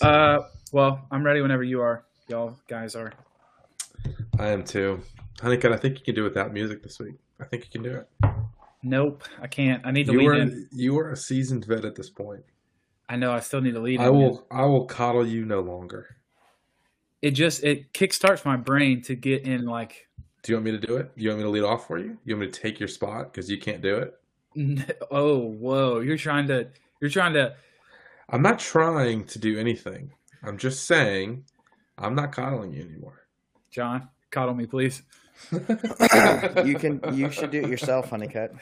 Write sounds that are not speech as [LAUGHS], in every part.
Uh, well, I'm ready whenever you are. Y'all guys are. I am too. Honeycut, I think you can do without music this week. I think you can do it. Nope, I can't. I need to You lead are in. you are a seasoned vet at this point. I know. I still need to lead. I in. will I will coddle you no longer. It just it kickstarts my brain to get in like. Do you want me to do it? Do you want me to lead off for you? You want me to take your spot because you can't do it? [LAUGHS] Oh, whoa! You're trying to. You're trying to. I'm not trying to do anything. I'm just saying I'm not coddling you anymore. John, coddle me, please. you can. You should do it yourself, Honeycut.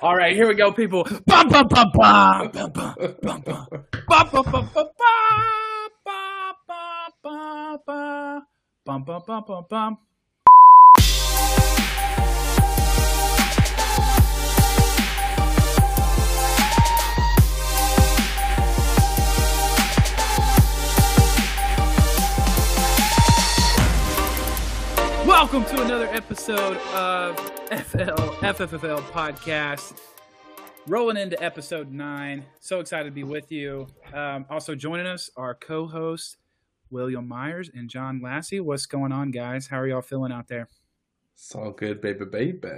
All right, here we go, people. Bum, bum, bum, bum, bum, bum, bum, bum. Bum, bum, bum, bum, bum, bum, bum, bum. Bum, bum, bum, bum, bum. Welcome to another episode of FL FFFL podcast. Rolling into episode nine. So excited to be with you. Um, also joining us are co-hosts William Myers and John Lassie. What's going on, guys? How are y'all feeling out there? It's all good, baby, baby.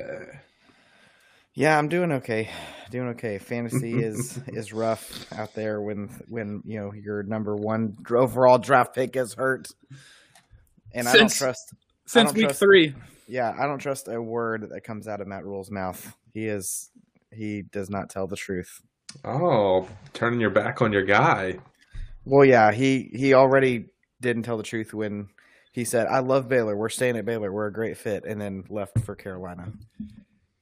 Yeah, I'm doing okay. Doing okay. Fantasy [LAUGHS] is is rough out there when when you know your number one overall draft pick is hurt, and I don't trust. Since week trust- three. Yeah, I don't trust a word that comes out of Matt Rhule's mouth. He is he does not tell the truth. Oh, turning your back on your guy. Well, yeah, he he already didn't tell the truth when he said, "I love Baylor. We're staying at Baylor. We're a great fit," and then left for Carolina.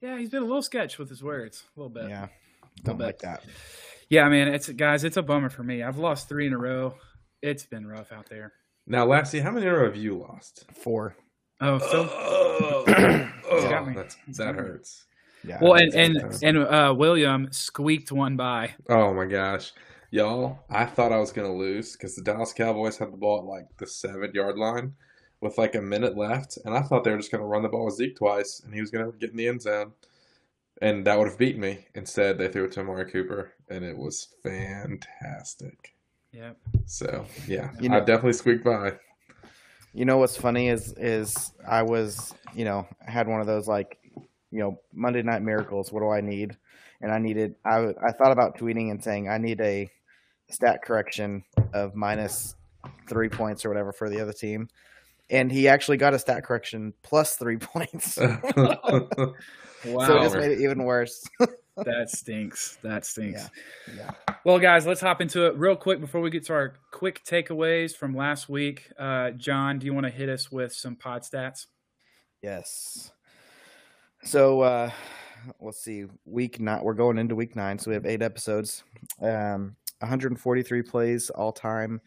Yeah, he's been a little sketch with his words, a little bit. Yeah, don't bit. like that. Yeah, man, it's guys, it's a bummer for me. I've lost three in a row. It's been rough out there. Now, Lassie, how many in a row have you lost? Four. Oh, so Oh, got me. that's, that hurts. Yeah. well, and that's- and and uh, William squeaked one by. Oh my gosh, y'all! I thought I was gonna lose because the Dallas Cowboys had the ball at like the seven yard line with like a minute left, and I thought they were just gonna run the ball with Zeke twice, and he was gonna get in the end zone, and that would have beaten me. Instead, they threw it to Amari Cooper, and it was fantastic. Yeah. So yeah, You I know- definitely squeaked by. You know what's funny is is I was you know had one of those like you know Monday Night Miracles. What do I need? And I needed I I thought about tweeting and saying I need a stat correction of minus three points or whatever for the other team. And he actually got a stat correction plus three [LAUGHS] points. wow. [LAUGHS] so it just made it even worse. [LAUGHS] that stinks. That stinks. Yeah. Well, guys, let's hop into it real quick before we get to our quick takeaways from last week. Uh, John, do you want to hit us with some pod stats? Yes. So uh let's see. Week nine we're going into week nine, so we have eight episodes. Um 143 plays all time.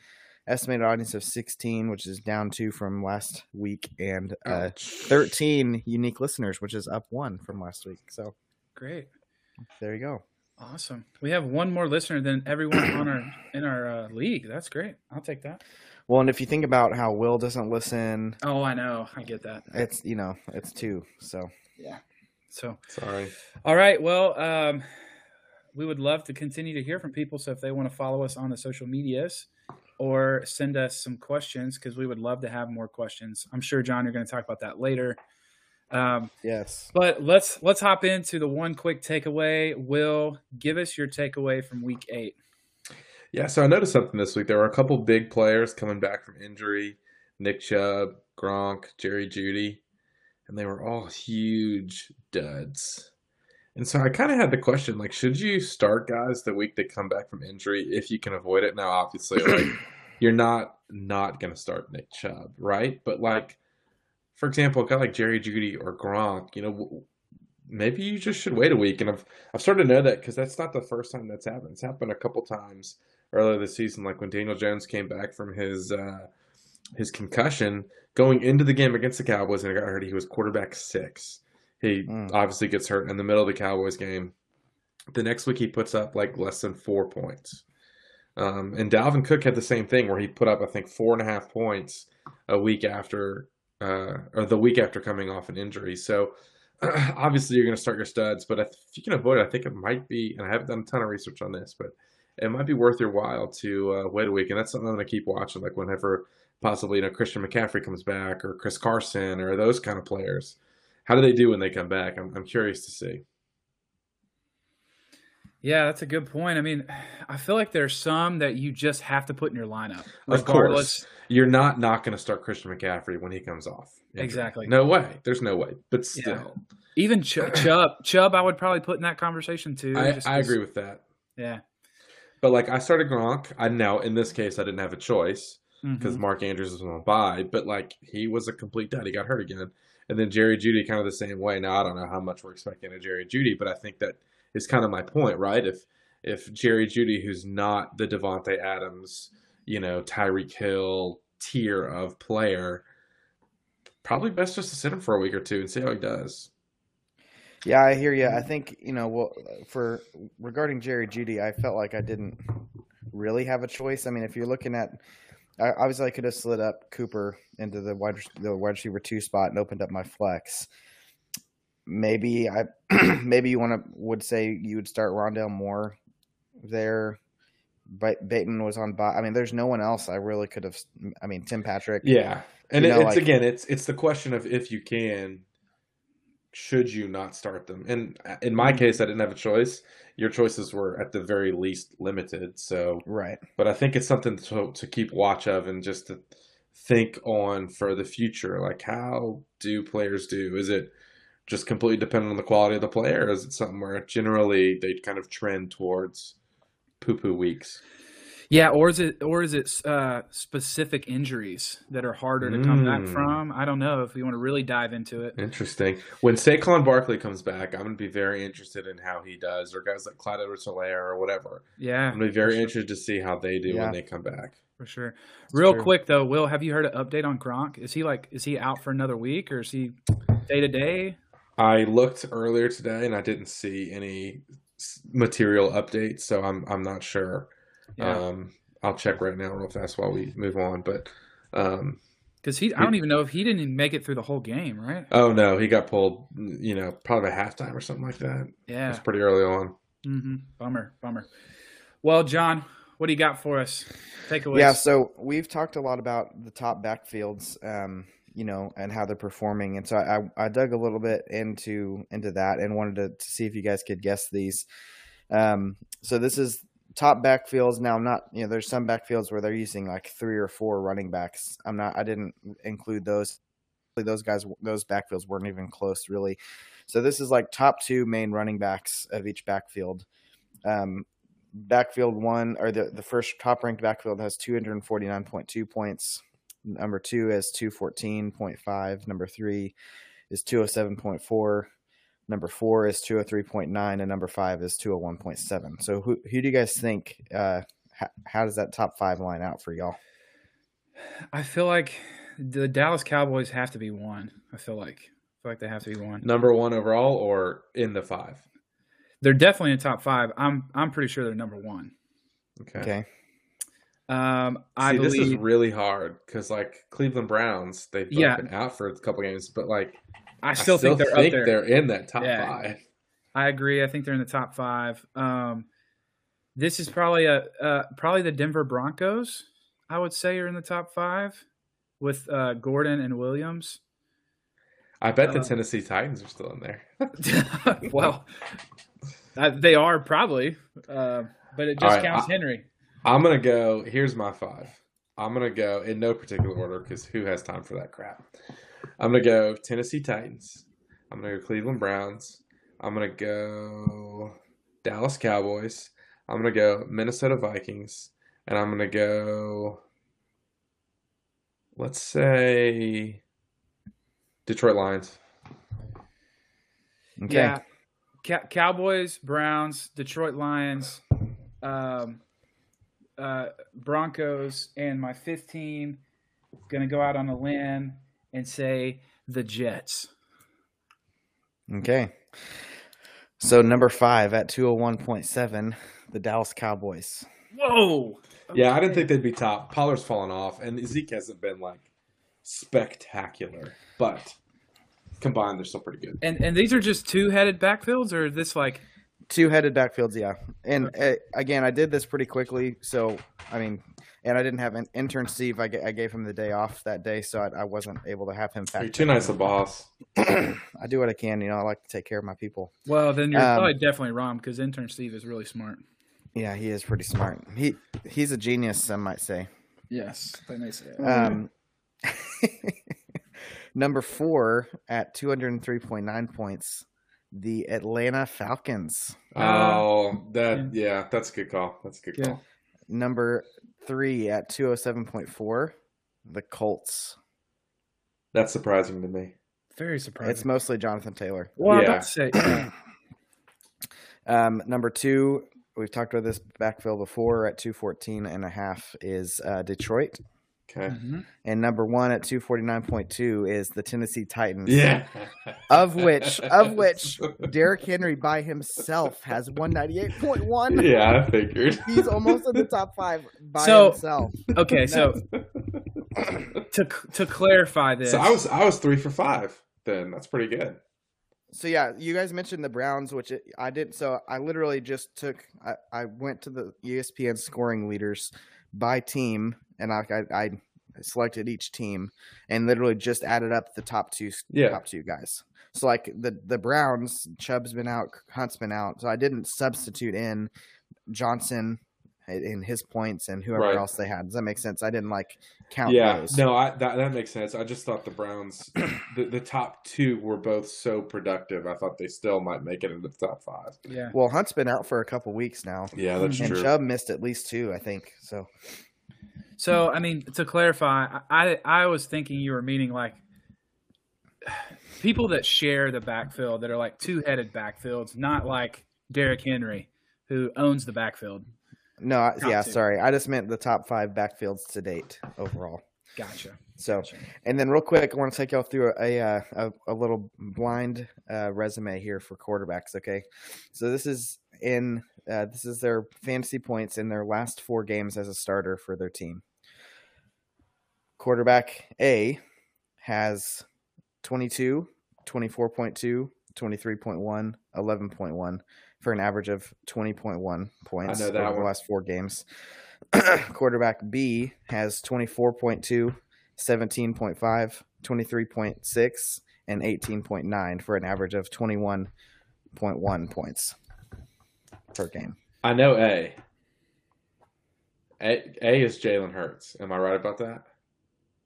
Estimated audience of 16, which is down two from last week, and uh, 13 unique listeners, which is up one from last week. So Great. There you go. Awesome. We have one more listener than everyone on our [CLEARS THROAT] in our uh, league. That's great. I'll take that. Well, and if you think about how Will doesn't listen, Oh, I know. I get that. it's you know it's two. So yeah. So, Sorry. all right. Well, um, we would love to continue to hear from people. So, if they want to follow us on the social medias or send us some questions, because we would love to have more questions. I'm sure, John, you're going to talk about that later. Um, yes, but let's let's hop into the one quick takeaway. Will give us your takeaway from week eight. Yeah, so I noticed something this week. There were a couple big players coming back from injury Nick Chubb, Gronk, Jerry Jeudy, and they were all huge duds. And so I kind of had the question like, should you start guys the week they come back from injury if you can avoid it? Now, obviously, like, [CLEARS THROAT] you're not not going to start Nick Chubb, right? But, like, for example, a guy like Jerry Jeudy or Gronk, you know, maybe you just should wait a week. And I've, I've started to know that because that's not the first time that's happened. It's happened a couple times earlier this season, like when Daniel Jones came back from his uh, his concussion, going into the game against the Cowboys and got hurt. He was quarterback six. He Mm. obviously gets hurt in the middle of the Cowboys game. The next week he puts up like less than four points. Um, and Dalvin Cook had the same thing where he put up I think four and a half points a week after uh, or the week after coming off an injury. So [CLEARS THROAT] obviously you're going to start your studs, but if you can avoid it, I think it might be. And I haven't done a ton of research on this, but it might be worth your while to uh, wait a week. And that's something I'm going to keep watching. Like whenever possibly you know Christian McCaffrey comes back or Chris Carson or those kind of players. How do they do when they come back? I'm I'm curious to see. Yeah, that's a good point. I mean, I feel like there's some that you just have to put in your lineup, Of course, you're not not going to start Christian McCaffrey when he comes off. injury. Exactly. No way. There's no way. But Yeah. still, Even Ch- Chubb, Chubb, I would probably put in that conversation too. I, I agree with that. Yeah, But like I started Gronk. I now in this case I didn't have a choice because Mhm. Mark Andrews was on bye. But like he was a complete dud. He got hurt again. And then Jerry Jeudy kind of the same way. Now I don't know how much we're expecting of Jerry Jeudy, but I think that is kind of my point, right? If if Jerry Jeudy, who's not the Davante Adams, you know, Tyreek Hill tier of player, probably best just to sit him for a week or two and see how he does. Yeah, I hear you. I think you know. Well, for regarding Jerry Jeudy, I felt like I didn't really have a choice. I mean, if you're looking at, obviously, I could have slid up Cooper into the wide the wide receiver two spot and opened up my flex. Maybe I, [CLEARS THROAT] maybe you want to would say you would start Rondale Moore there. But Bateman was on. I mean, there's no one else I really could have. I mean, Tim Patrick. Yeah, and it, know, it's like- again, it's it's the question of if you can, should you not start them? And uh, in my Mhm. case, I didn't have a choice. Your choices were at the very least limited. So, Right. but I think it's something to to keep watch of and just to think on for the future. Like, how do players do? Is it just completely dependent on the quality of the player? Or is it something where generally they kind of trend towards poo poo weeks? yeah, or is it or is it uh, specific injuries that are harder to come back Mm. from? I don't know if you want to really dive into it. Interesting. When Saquon Barkley comes back, I'm going to be very interested in how he does, or guys like Clyde Edwards-Helaire or whatever. Yeah, I'm going to be very sure. interested to see how they do Yeah. when they come back. For sure. Real true. quick though, Will, have you heard an update on Gronk? Is he like is he out for another week or is he day to day? I looked earlier today and I didn't see any material updates, so I'm I'm not sure. Yeah, Um, I'll check right now real fast while we move on. But um, because he I don't even know if he didn't even make it through the whole game, right? oh no, he got pulled. You know, probably by halftime or something like that. Yeah. it's pretty early on. hmm Bummer, bummer. Well, John, what do you got for us? Takeaways. Yeah, so we've talked a lot about the top backfields, um, you know, and how they're performing, and so I, I dug a little bit into into that and wanted to, to see if you guys could guess these. Um, so this is top backfields. Now, I'm not, you know, there's some backfields where they're using like three or four running backs. I'm not, I didn't include those. Those guys, those backfields weren't even close, really. So this is like top two main running backs of each backfield. Um, backfield one or the, the first top ranked backfield has 249.2 points. Number two is 214.5. Number three is 207.4. Number four is 203.9. And number five is 201.7. So who, who do you guys think? Uh, how, how does that top five line out for y'all? I feel like the Dallas Cowboys have to be one. I feel like I feel like they have to be one. Number one overall or in the five? They're definitely in the top five. I'm I'm pretty sure they're number one. Okay. Okay. Um, I See, believe this is really hard because, like Cleveland Browns, they've Yeah. been out for a couple games, but like I still, think they're up there. they're in that top Yeah. five. I agree. I think they're in the top five. Um, this is probably a uh, probably the Denver Broncos. I would say are in the top five with uh, Gordon and Williams. I bet the Uh, Tennessee Titans are still in there. [LAUGHS] well, uh, they are probably, uh, but it just right, counts I- Henry. I'm gonna go. Here's my five. I'm gonna go in no particular order because who has time for that crap? I'm gonna go Tennessee Titans. I'm gonna go Cleveland Browns. I'm gonna go Dallas Cowboys. I'm gonna go Minnesota Vikings, and I'm gonna go. Let's say Detroit Lions. Okay. Yeah, Ca- Cowboys, Browns, Detroit Lions, um, uh, Broncos, and my 15 going to go out on a limb and say the Jets. Okay. So number five at 201.7, the Dallas Cowboys. Whoa! Yeah, I didn't think they'd be top. Pollard's fallen off, and Zeke hasn't been like spectacular, but combined, they're still pretty good. And and these are just two headed backfields, or this like Two headed backfields, yeah. And uh, again, I did this pretty quickly, so I mean, and I didn't have an intern Steve. I, I gave him the day off that day, so I, I wasn't able to have him. You're too nice a boss. [CLEARS THROAT] I do what I can, you know. I like to take care of my people. Well, then you're Um, probably definitely wrong because intern Steve is really smart. Yeah, he is pretty smart. He he's a genius, some might say. Yes, they may say. Um, [LAUGHS] number four at two hundred and three point nine points, the Atlanta Falcons. Oh, that yeah, that's a good call. That's a good Yeah. call. Number three at two hundred seven point four, the Colts. That's surprising to me. Very surprising. It's mostly Jonathan Taylor. well, I'm Yeah. about to say, yeah. [CLEARS THROAT] Um, number two, we've talked about this backfill before at 214 and a half is uh, Detroit. Okay. Mhm. And number one at 249.2 is the Tennessee Titans. Yeah. [LAUGHS] Of which- of which- Derrick Henry by himself has 198.1. yeah, I figured. [LAUGHS] He's almost in the top five by So- himself. Okay, so [LAUGHS] to to clarify this, so I was I was three for five. Then that's pretty good. So yeah, you guys mentioned the Browns, which it, I didn't. So I literally just took. I, I went to the ESPN scoring leaders by team, and I, I, I selected each team and literally just added up the top two Yeah. top two guys. So like the the Browns, Chubb's been out, Hunt's been out, so I didn't substitute in Johnson in his points and whoever Right. else they had. Does that make sense? I didn't like count Yeah, those. no, I, that that makes sense. I just thought the Browns, [CLEARS THROAT] the, the top two were both so productive. I thought they still might make it into the top five. yeah. Well, Hunt's been out for a couple weeks now, Yeah, that's and true. Chubb missed at least two, I think. So So I mean, to clarify, I I was thinking you were meaning like [SIGHS] people that share the backfield that are like two headed backfields, not like Derrick Henry who owns the backfield. No, I- yeah, two. sorry. I just meant the top five backfields to date overall. Gotcha. So, Gotcha. and then real quick, I want to take y'all through a a, a, a little blind uh, resume here for quarterbacks. Okay, so this is in uh, this is their fantasy points in their last four games as a starter for their team. Quarterback A has 22, 24.2, 23.1, 11.1 for an average of 20.1 points that the last four games. [CLEARS THROAT] Quarterback B has 24.2, 17.5, 23.6, and 18.9 for an average of 21.1 points per game. I know A. A, A is Jalen Hurts. Am I right about that?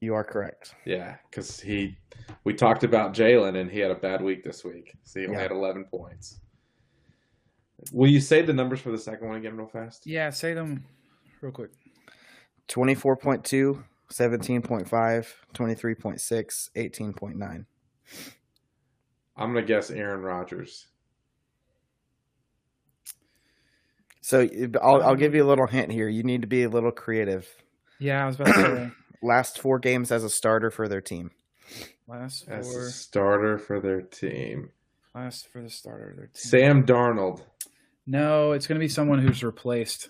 You are correct. Yeah, because he, we talked about Jalen and he had a bad week this week. So he only Yeah. had 11 points. Will you say the numbers for the second one again, real fast? Yeah, say them real quick. 24.2, 17.5, 23.6, 18.9. I'm gonna guess Aaron Rodgers. So I'll, I'll give you a little hint here. You need to be a little creative. Yeah, I was about to say [CLEARS THROAT] Last four games as a starter for their team. last four. as a starter for their team. last for the starter of their team. Sam Darnold. No, it's going to be someone who's replaced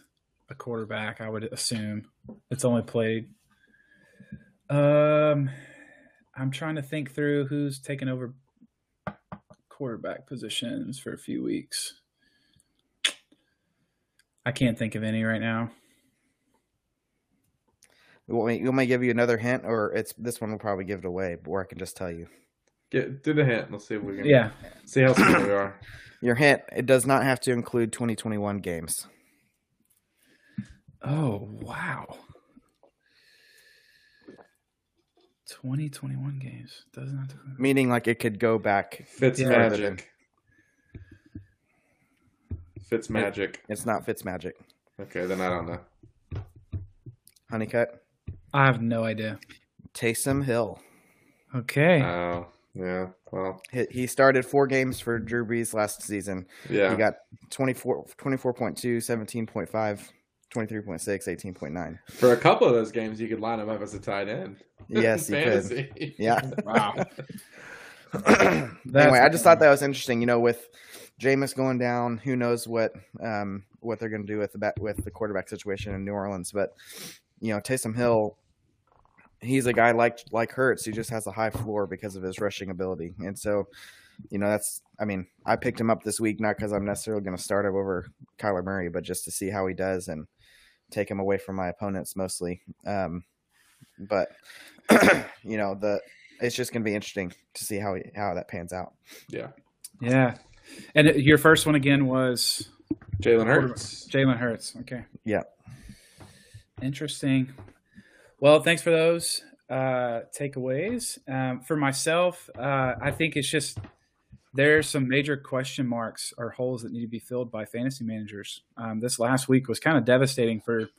a quarterback. I would assume it's only played. Um, I'm trying to think through who's taken over quarterback positions for a few weeks. I can't think of any right now. You want me, you want me to give you another hint, or it's this one will probably give it away, or I can just tell you. Get do the hint. Let's see if we can. Yeah, See how smart we are. [COUGHS] Your hint: it does not have to include 2021 games. Oh wow. 2021 games doesn't have to. Meaning, like it could go back. Fitz Yeah. magic. Fitz magic. It's not fits magic. Okay, then I don't know. Honeycut. I have no idea. Taysom Hill. Okay. Oh, yeah. Well, He, he started four games for Drew Brees last season. yeah. He got 24, 24.2, 17.5, 23.6, 18.9. For a couple of those games, you could line him up as a tight end. [LAUGHS] Yes, you could. Yeah. [LAUGHS] wow. anyway, I just thought that was interesting. You know, with Jameis going down, who knows what um, what they're going to do with the with the quarterback situation in New Orleans. But you know, Taysom Hill, he's a guy like like Hurts who just has a high floor because of his rushing ability, and so you know, that's I mean, I picked him up this week not because I'm necessarily going to start him over Kyler Murray, but just to see how he does and take him away from my opponents mostly. Um, but [CLEARS THROAT] you know, the it's just going to be interesting to see how he, how that pans out. Yeah. Yeah. And your first one again was Jalen Hurts. Jalen Hurts. Okay. Yeah. Interesting. Well, thanks for those uh, takeaways. Um, for myself, uh, I think it's just there's some major question marks or holes that need to be filled by fantasy managers. Um, this last week was kind of devastating for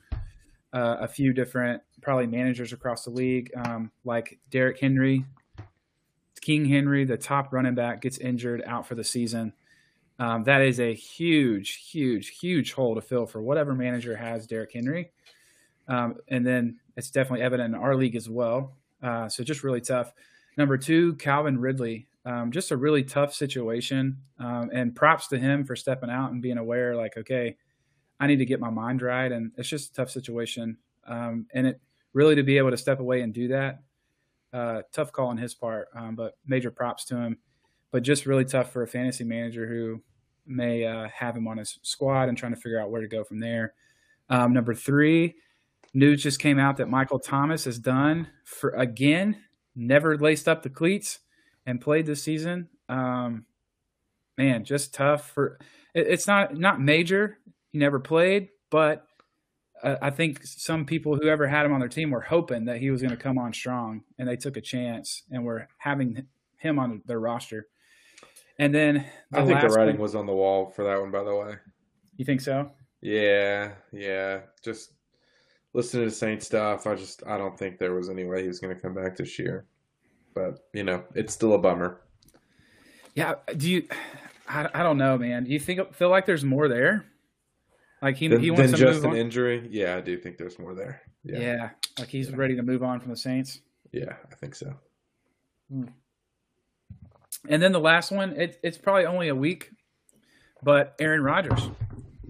uh, a few different probably managers across the league, um, like Derrick Henry, King Henry, the top running back, gets injured out for the season. Um, that is a huge, huge, huge hole to fill for whatever manager has Derrick Henry. Um, and then it's definitely evident in our league as well. Uh, so just really tough. Number two, Calvin Ridley. Um, just a really tough situation. Um, and props to him for stepping out and being aware, like, okay, I need to get my mind right. And it's just a tough situation. Um, and it really to be able to step away and do that, uh, tough call on his part, um, but major props to him. But just really tough for a fantasy manager who may uh, have him on his squad and trying to figure out where to go from there. Um, number three, news just came out that Michael Thomas is done for again, never laced up the cleats and played this season. Um, man, just tough for. It, it's not not major. He never played, but uh, I think some people, who ever had him on their team, were hoping that he was going to come on strong, and they took a chance and were having him on their roster. And then the I think the writing one, was on the wall for that one. By the way, you think so? Yeah, yeah. Just listening to Saint stuff, I just I don't think there was any way he was going to come back this year. But you know, it's still a bummer. Yeah. Do you? I, I don't know, man. Do you think feel like there's more there? Like he than, he wants to just an on? injury. Yeah, I do think there's more there. Yeah, yeah like he's yeah. ready to move on from the Saints. Yeah, I think so. Hmm. And then the last one, it, it's probably only a week, but Aaron Rodgers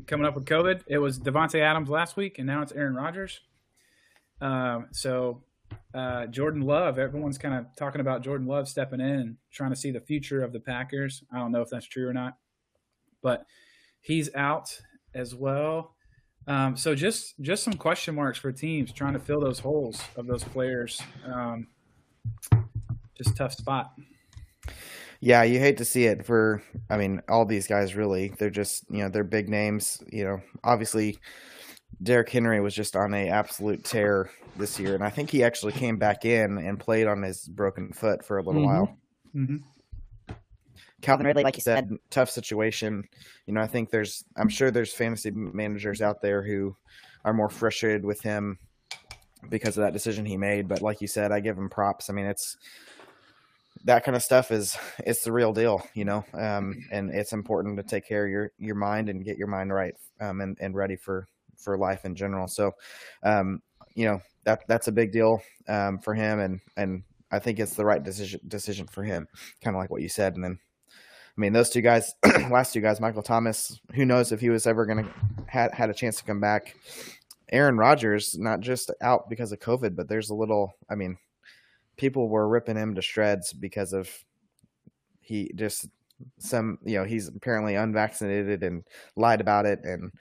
coming up with COVID. It was Davante Adams last week, and now it's Aaron Rodgers. Um, so uh, Jordan Love, everyone's kind of talking about Jordan Love stepping in and trying to see the future of the Packers. I don't know if that's true or not, but he's out as well. Um, so just just some question marks for teams trying to fill those holes of those players. Um, just tough spot. Yeah, you hate to see it for. I mean, all these guys really. They're just you know they're big names. You know, obviously, Derrick Henry was just on a absolute tear this year, and I think he actually came back in and played on his broken foot for a little mm-hmm. while. Mm-hmm. Calvin Ridley, like you said, tough situation. You know, I think there's, I'm sure there's fantasy managers out there who are more frustrated with him because of that decision he made. But like you said, I give him props. I mean, it's that kind of stuff is it's the real deal, you know, um, and it's important to take care of your your mind and get your mind right um, and and ready for for life in general. So, um, you know, that that's a big deal um, for him, and and I think it's the right decision decision for him, kind of like what you said. And then, I mean, those two guys, [CLEARS THROAT] last two guys, Michael Thomas, who knows if he was ever going to had had a chance to come back. Aaron Rodgers, not just out because of COVID, but there's a little. I mean, people were ripping him to shreds because of he just some you know he's apparently unvaccinated and lied about it and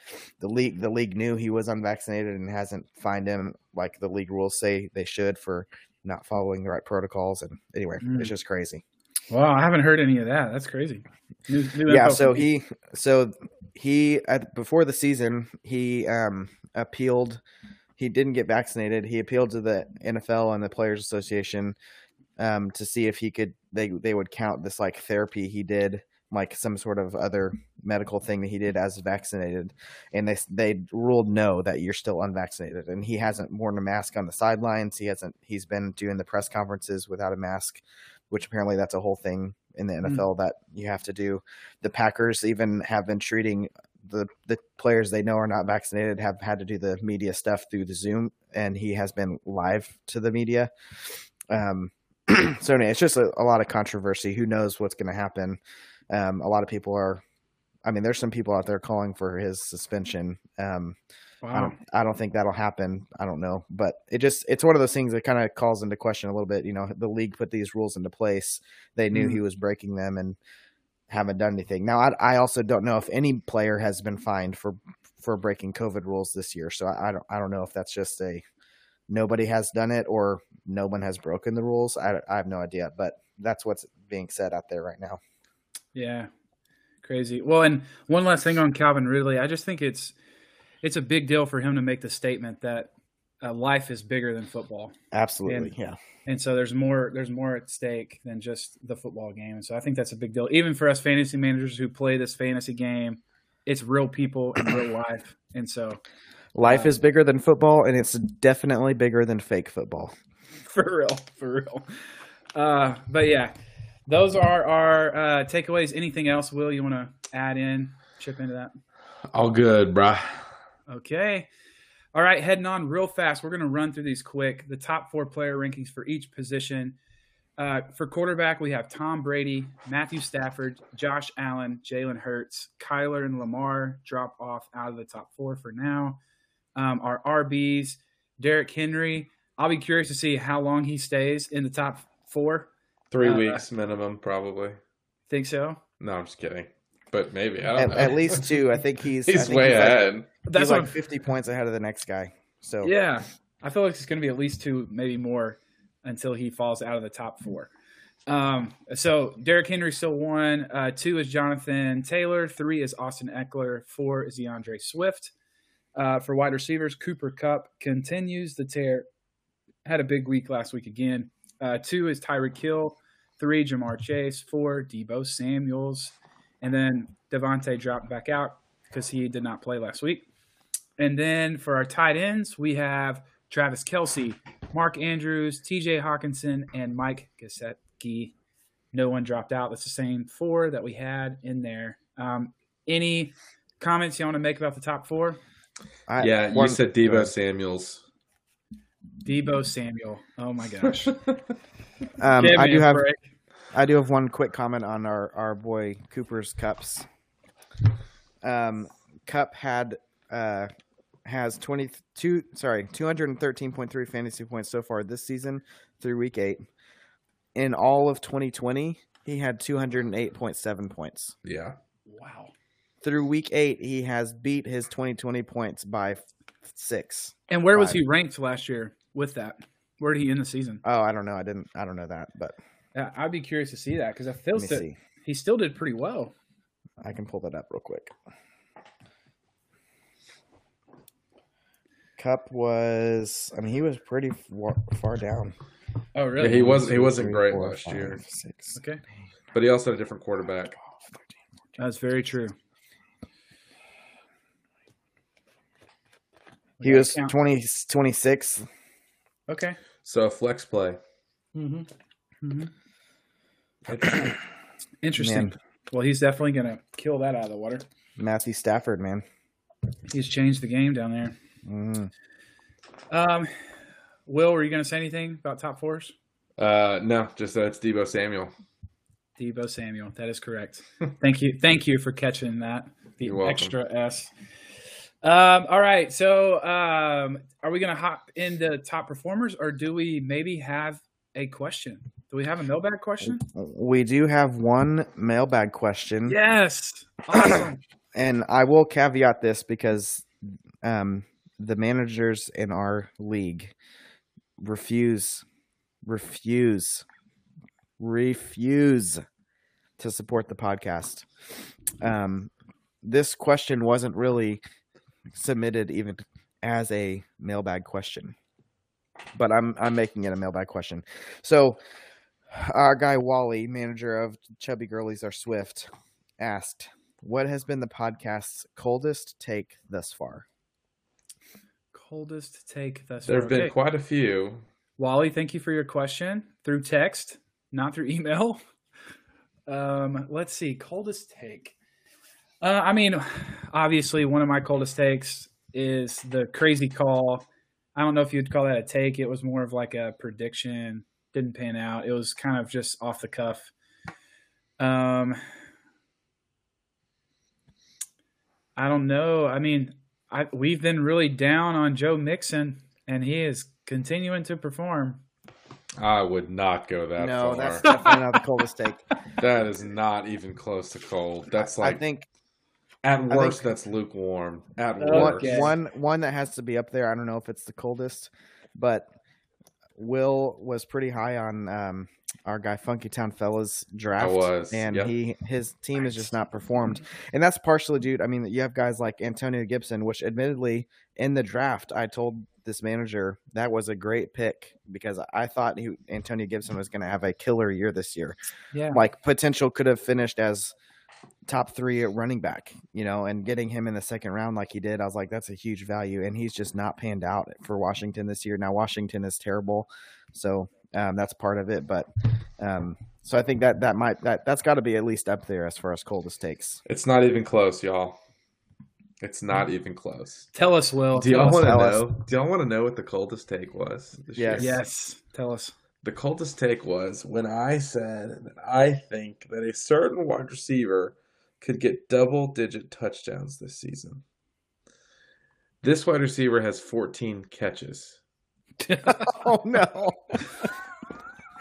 the league the league knew he was unvaccinated and hasn't fined him like the league rules say they should for not following the right protocols and anyway mm. it's just crazy. Wow i haven't heard any of that. That's crazy. New, new yeah so he so he at, before the season he um appealed he didn't get vaccinated. He appealed to the NFL and the Players Association um, to see if he could they they would count this like therapy he did like some sort of other medical thing that he did as vaccinated and they they ruled no that you're still unvaccinated and he hasn't worn a mask on the sidelines he hasn't he's been doing the press conferences without a mask which apparently that's a whole thing in the NFL mm-hmm. that you have to do the Packers even have been treating the the players they know are not vaccinated have had to do the media stuff through the Zoom, and he has been live to the media. Um, [CLEARS THROAT] so anyway, it's just a, a, lot of controversy. Who knows what's going to happen? Um, a lot of people are, I mean, there's some people out there calling for his suspension. Um, I Wow. don't, I don't think that'll happen. I don't know, but it just, it's one of those things that kind of calls into question a little bit. You know, the league put these rules into place. They knew Mhm. he was breaking them and haven't done anything. Now, I, I also don't know if any player has been fined for, for breaking COVID rules this year. So I, I don't, I don't know if that's just a, nobody has done it or no one has broken the rules. I, I have no idea, but that's what's being said out there right now. Yeah, crazy. Well, and one last thing on Calvin Ridley, I just think it's it's a big deal for him to make the statement that uh, life is bigger than football, Absolutely. And- yeah. and so there's more there's more at stake than just the football game. And so I think that's a big deal, even for us fantasy managers who play this fantasy game. It's real people and real [CLEARS THROAT] life, and so Life Uh, is bigger than football, and it's definitely bigger than fake football. [LAUGHS] for real, for real. Uh, but yeah, those are our uh, takeaways. Anything else, Will? You want to add in, chip into that? All good, bruh. Okay. All right, heading on real fast. We're going to run through these quick. The top four player rankings for each position. Uh, for quarterback, we have Tom Brady, Matthew Stafford, Josh Allen, Jalen Hurts, Kyler, and Lamar drop off out of the top four for now. Um, our RBs, Derrick Henry. I'll be curious to see how long he stays in the top four. Three Uh, weeks minimum, probably. Think so? No, I'm just kidding. But maybe I don't At, know. at least two. I think [LAUGHS] he's. He's think way he's like- ahead. That's he's what like I'm 50 points ahead of the next guy. So Yeah, I feel like it's going to be at least two, maybe more, until he falls out of the top four. Um, so Derrick Henry still one. Uh, two is Jonathan Taylor. Three is Austin Ekeler. Four is D'Andre Swift. Uh, for wide receivers, Cooper Kupp continues the tear. Had a big week last week again. Uh, two is Tyreek Hill. Three, Ja'Marr Chase. Four, Deebo Samuels. And then Davante dropped back out because he did not play last week. And then for our tight ends, we have Travis Kelce, Mark Andrews, TJ Hockenson, and Mike Gesicki. No one dropped out. That's the same four that we had in there. Um, any comments you want to make about the top four? I, yeah, you one- said go Deebo. Samuels. Deebo Samuel. Oh my gosh. [LAUGHS] Um, I do have. break. I do have one quick comment on our our boy Cooper's cups. Um, Kupp had uh has twenty two sorry two hundred and thirteen point three fantasy points so far this season through week eight. In all of twenty twenty, he had two hundred and eight point seven points. Yeah. Wow. Through week eight, he has beat his twenty twenty points by six. And where was he ranked last year with that? Where did he end the season? Oh, I don't know. I didn't. I don't know that, but Yeah, I'd be curious to see that because I feel let that see. he still did pretty well. I can pull that up real quick. Kupp was. I mean, he was pretty far, far down. Oh, really? Yeah, he wasn't. He wasn't three, great four, last five, year, Six. Okay, but he also had a different quarterback. that's very true. He was Count- 20, 26. Okay. So flex play. Mm-hmm. Mm-hmm. [CLEARS THROAT] Interesting. Man. Well, he's definitely going to kill that out of the water. Matthew Stafford, man. He's changed the game down there. Mm. Um, Will, were you going to say anything about top fours? Uh, no, just that it's Deebo Samuel. Deebo Samuel. That is correct. [LAUGHS] Thank you. Thank you for catching that. The You're extra S. Um, all right. So, um, are we going to hop into top performers or do we maybe have a question? Do we have a mailbag question? We do have one mailbag question. Yes. Awesome. [CLEARS THROAT] and I will caveat this because um, the managers in our league refuse, refuse, refuse to support the podcast. Um, this question wasn't really submitted even as a mailbag question, but I'm I'm making it a mailbag question. So, our guy Wally, manager of Chubby Girlies Are Swift, asked, "What has been the podcast's coldest take thus far?" Coldest take thus There far. There have been Okay. quite a few. Wally, thank you for your question through text, not through [LAUGHS] email. Um, let's see, coldest take. Uh, I mean, obviously, one of my coldest takes is the crazy call. I don't know if you'd call that a take. It was more of like a prediction. Didn't pan out. It was kind of just off the cuff. Um, I don't know. I mean, I, we've been really down on Joe Mixon, and he is continuing to perform. I would not go that no, far. that's definitely not the coldest take. [LAUGHS] that is not even close to cold. That's like I think at think- worst that's lukewarm. At Okay. worst. One one that has to be up there. I don't know if it's the coldest, but Will was pretty high on um, our guy Funky Town Fellas draft. I was, and yep. he his team has just not performed, and that's partially due. I mean, you have guys like Antonio Gibson, which admittedly in the draft, I told this manager that was a great pick because I thought he, Antonio Gibson was going to have a killer year this year Yeah. like potential could have finished as top three at running back, you know, and getting him in the second round like he did, I was like, that's a huge value. And he's just not panned out for Washington this year. Now Washington is terrible, so um, that's part of it. But um, so I think that that might that that's got to be at least up there as far as coldest takes. It's not even close, y'all. It's not even close. Tell us, Will. Do y'all want to tell us. know? Do y'all want to know what the coldest take was? Yes. year? Yes. Tell us. The coldest take was when I said that I think that a certain wide receiver could get double digit touchdowns this season. This wide receiver has 14 catches. [LAUGHS] Oh no!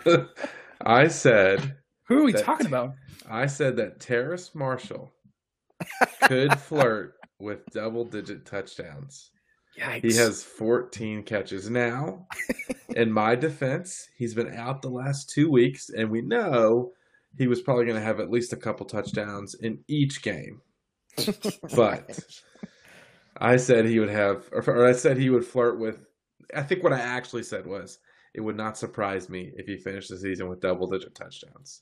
[LAUGHS] I said Who are we talking about? I said that Terrace Marshall could flirt with double digit touchdowns. Yikes. He has 14 catches now. [LAUGHS] In my defense, he's been out the last two weeks, and we know he was probably going to have at least a couple touchdowns in each game. But [LAUGHS] I said he would have, or I said he would flirt with. I think what I actually said was it would not surprise me if he finished the season with double digit touchdowns.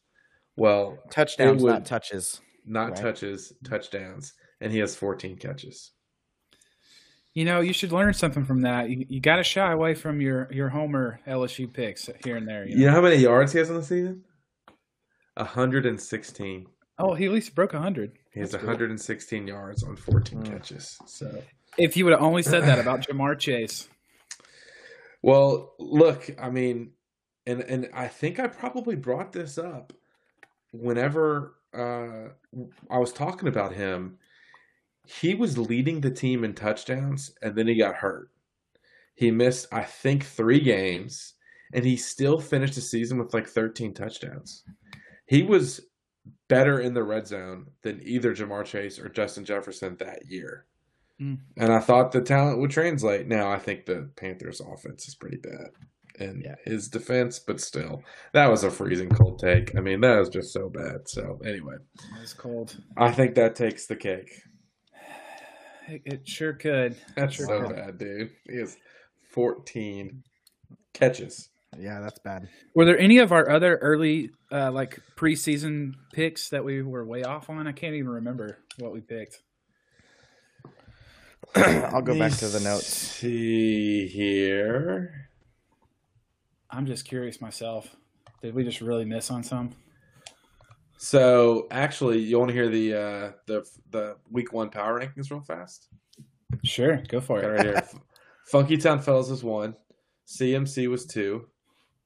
Well, touchdowns, would- not touches. not Right. touches, touchdowns, and he has 14 catches. You know, you should learn something from that. You, you got to shy away from your your Homer LSU picks here and there. You know? You know how many yards he has on the season? 116. Oh, he at least broke hundred. He has That's good. 116 yards on 14 Mm. catches. So, If you would have only said that about [CLEARS THROAT] Ja'Marr Chase. well, look, I mean, and and I think I probably brought this up whenever uh, I was talking about him. He was leading the team in touchdowns, and then he got hurt. He missed, I think, three games, and he still finished the season with like 13 touchdowns. He was better in the red zone than either Ja'Marr Chase or Justin Jefferson that year. Mm. And I thought the talent would translate. Now I think the Panthers' offense is pretty bad. And Yeah. his defense, but still, that was a freezing cold take. I mean, that was just so bad. So, anyway, It's cold. I think that takes the cake. It, it sure could. That's Sure so could. bad, dude. He has 14 catches. Yeah, that's bad. Were there any of our other early, uh, like preseason picks that we were way off on? I can't even remember what we picked. [CLEARS THROAT] I'll go back to the notes. See here. I'm just curious myself. Did we just really miss on some? So, actually, you want to hear the uh, the the week one power rankings real fast? Sure, go for it right here. [LAUGHS] Funky Town Fellas was one. CMC was two.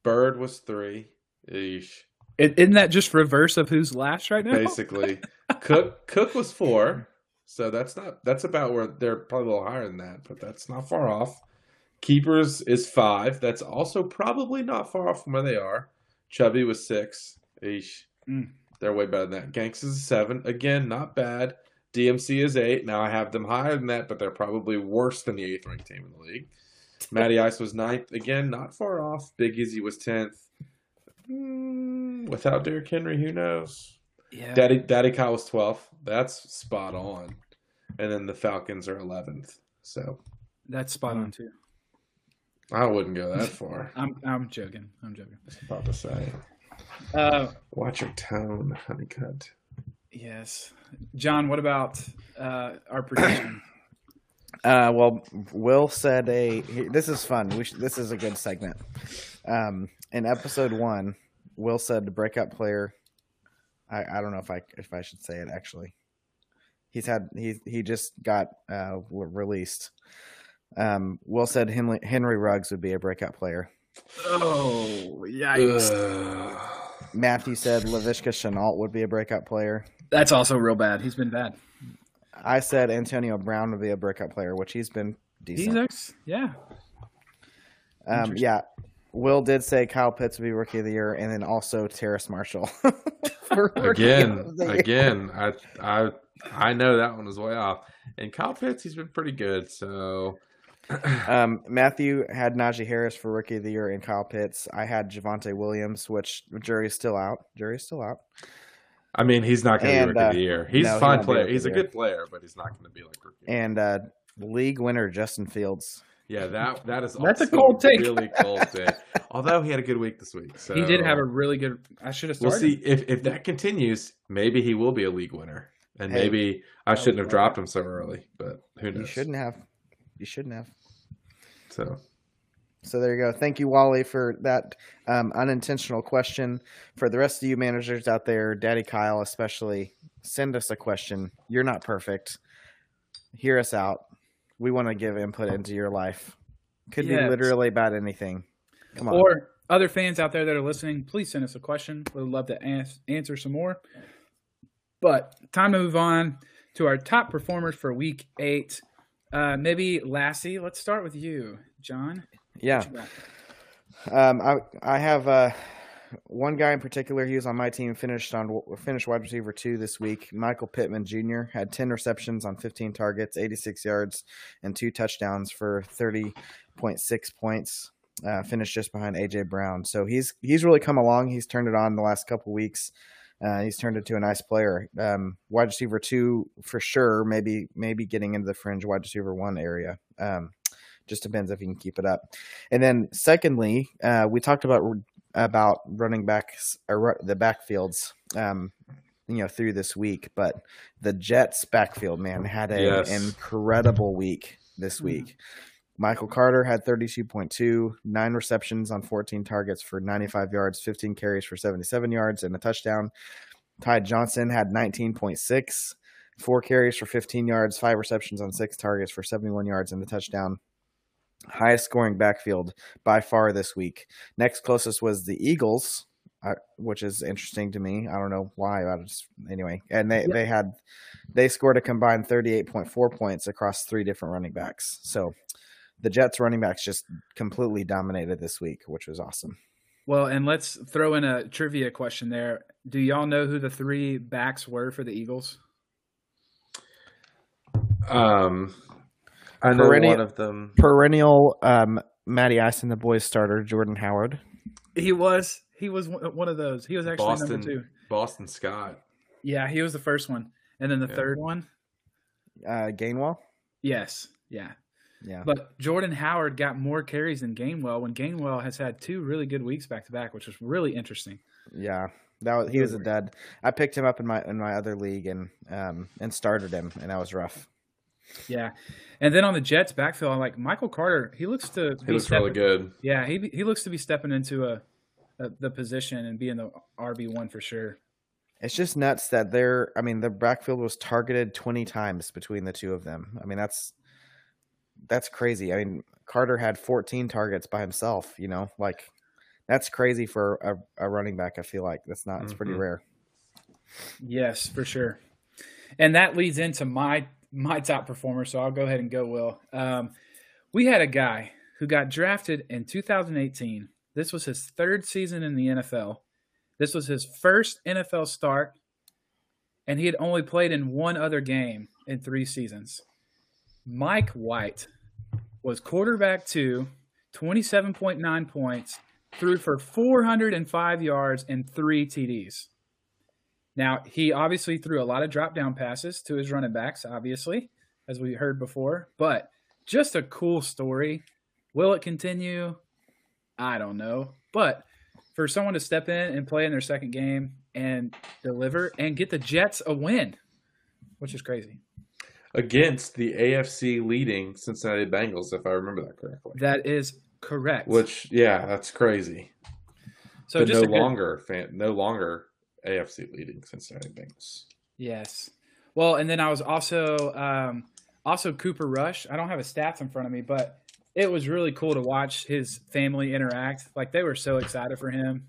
Bird was three. Eesh. is isn't that just reverse of who's last right now? Basically, Cook Cook was four. So that's not that's about where they're probably a little higher than that, but that's not far off. Keepers is five. That's also probably not far off from where they are. Chubby was six. Eesh. Mm. They're way better than that. Ganks is a seven. Again, not bad. DMC is eight. Now I have them higher than that, but they're probably worse than the eighth ranked team in the league. [LAUGHS] Matty Ice was ninth. Again, not far off. Big Easy was tenth. Mm, without Derrick Henry, who knows? Yeah. Daddy Daddy Kyle was twelfth. That's spot on. And then the Falcons are eleventh. So That's spot Hmm. on too. I wouldn't go that far. [LAUGHS] I'm I'm joking. I'm joking. I was about to say. Uh, Watch your tone, honeycut. yes, John. What about uh, our prediction? [COUGHS] Uh, well, Will said a. This is fun. We should, this is a good segment. Um, in episode one, Will said the breakout player. I, I don't know if I if I should say it actually. He's had he he just got uh, released. Um, Will said Henry, Henry Ruggs would be a breakout player. oh, yikes! Ugh. Matthew said Laviska Shenault would be a breakout player. That's also real bad. He's been bad. I said Antonio Brown would be a breakout player, which he's been decent. He's ex- yeah. Um, yeah. Will did say Kyle Pitts would be rookie of the year, and then also Terrace Marshall. [LAUGHS] Again, of the year. again, I I I know that one was way off. And Kyle Pitts, he's been pretty good. So [CLEARS THROAT] Um, Matthew had Najee Harris for rookie of the year, and Kyle Pitts. I had Javonte Williams, which jury's still out. Jury's still out. I mean, he's not going to And, be rookie uh, of the year. He's no, a fine won't player. He's a the good player, but he's not going to be like rookie. And uh, league winner Justin Fields. yeah, that that is That's a cold take. Really cold take. [LAUGHS] Although he had a good week this week, so He did have a really good. I should have Started. We'll see if if that continues. Maybe he will be a league winner, and Hey. maybe I shouldn't have dropped him so early. But who knows? You shouldn't have. You shouldn't have. So So there you go. Thank you, Wally, for that um, unintentional question. For the rest of you managers out there, Daddy Kyle especially, send us a question. You're not perfect. Hear us out. We want to give input into your life. Could be literally about anything. Come on. Or other fans out there that are listening, please send us a question. We'd love to ans- answer some more. But time to move on to our top performers for week eight. Uh, maybe Lassie, let's start with you, John. yeah. What you got? Um, I I have uh, one guy in particular. He was on my team. Finished on finished wide receiver two this week. Michael Pittman Jr. had ten receptions on fifteen targets, eighty six yards, and two touchdowns for thirty point six points. Uh, finished just behind AJ Brown. So he's he's really come along. He's turned it on the last couple weeks. Uh, he's turned into a nice player. Um, wide receiver two for sure. Maybe maybe getting into the fringe wide receiver one area. Um, just depends if you can keep it up. And then secondly, uh, we talked about about running backs or the backfields, um, you know, through this week. But the Jets backfield man had an Yes. incredible week this Mhm. week. Michael Carter had 32.2, nine receptions on 14 targets for 95 yards, 15 carries for 77 yards, and a touchdown. Ty Johnson had 19.6, four carries for 15 yards, five receptions on six targets for 71 yards, and a touchdown highest scoring backfield by far this week. Next closest was the Eagles, uh, which is interesting to me. I don't know why. I just anyway, and they Yeah. they had they scored a combined thirty eight point four points across three different running backs. So the Jets running backs just completely dominated this week, which was awesome. Well, and let's throw in a trivia question there. Do y'all know who the three backs were for the Eagles? um, I know Perennial- one of them. Perennial um, Matty Ice and the boys starter Jordan Howard. He was. He was one one of those. He was actually Boston number two. Boston Scott. Yeah, he was the first one, and then the Yeah. third one. Uh, Gainwell. Yes, yeah. Yeah. But Jordan Howard got more carries than Gainwell when Gainwell has had two really good weeks back to back, which was really interesting. Yeah, that was he was a dud. I picked him up in my in my other league and um and started him, and that was rough. Yeah, and then on the Jets backfield, I'm like Michael Carter. He looks to He be looks really good. Yeah, he he looks to be stepping into a, a the position and being the RB one for sure. It's just nuts that they're. I mean, the backfield was targeted twenty times between the two of them. I mean, that's that's crazy. I mean, Carter had fourteen targets by himself. You know, like that's crazy for a, a running back. I feel like that's not. It's pretty Mhm. rare. Yes, for sure. And that leads into my my top performer. So I'll go ahead and go. Will um, we had a guy who got drafted in 2018. This was his third season in the NFL. This was his first NFL start, and he had only played in one other game in three seasons. Mike White was quarterback two, 27.9 points, threw for 405 yards and three TDs. Now, he obviously threw a lot of drop down passes to his running backs, obviously, as we heard before, but just a cool story. Will it continue? I don't know. But for someone to step in and play in their second game and deliver and get the Jets a win, which is crazy. Against the AFC leading Cincinnati Bengals, if I remember that correctly. That is correct. Which, yeah, that's crazy. so but just no good- longer fan, no longer AFC leading Cincinnati Bengals. Yes. Well, and then I was also um, also Cooper Rush. I don't have his stats in front of me, but it was really cool to watch his family interact. Like they were so excited for him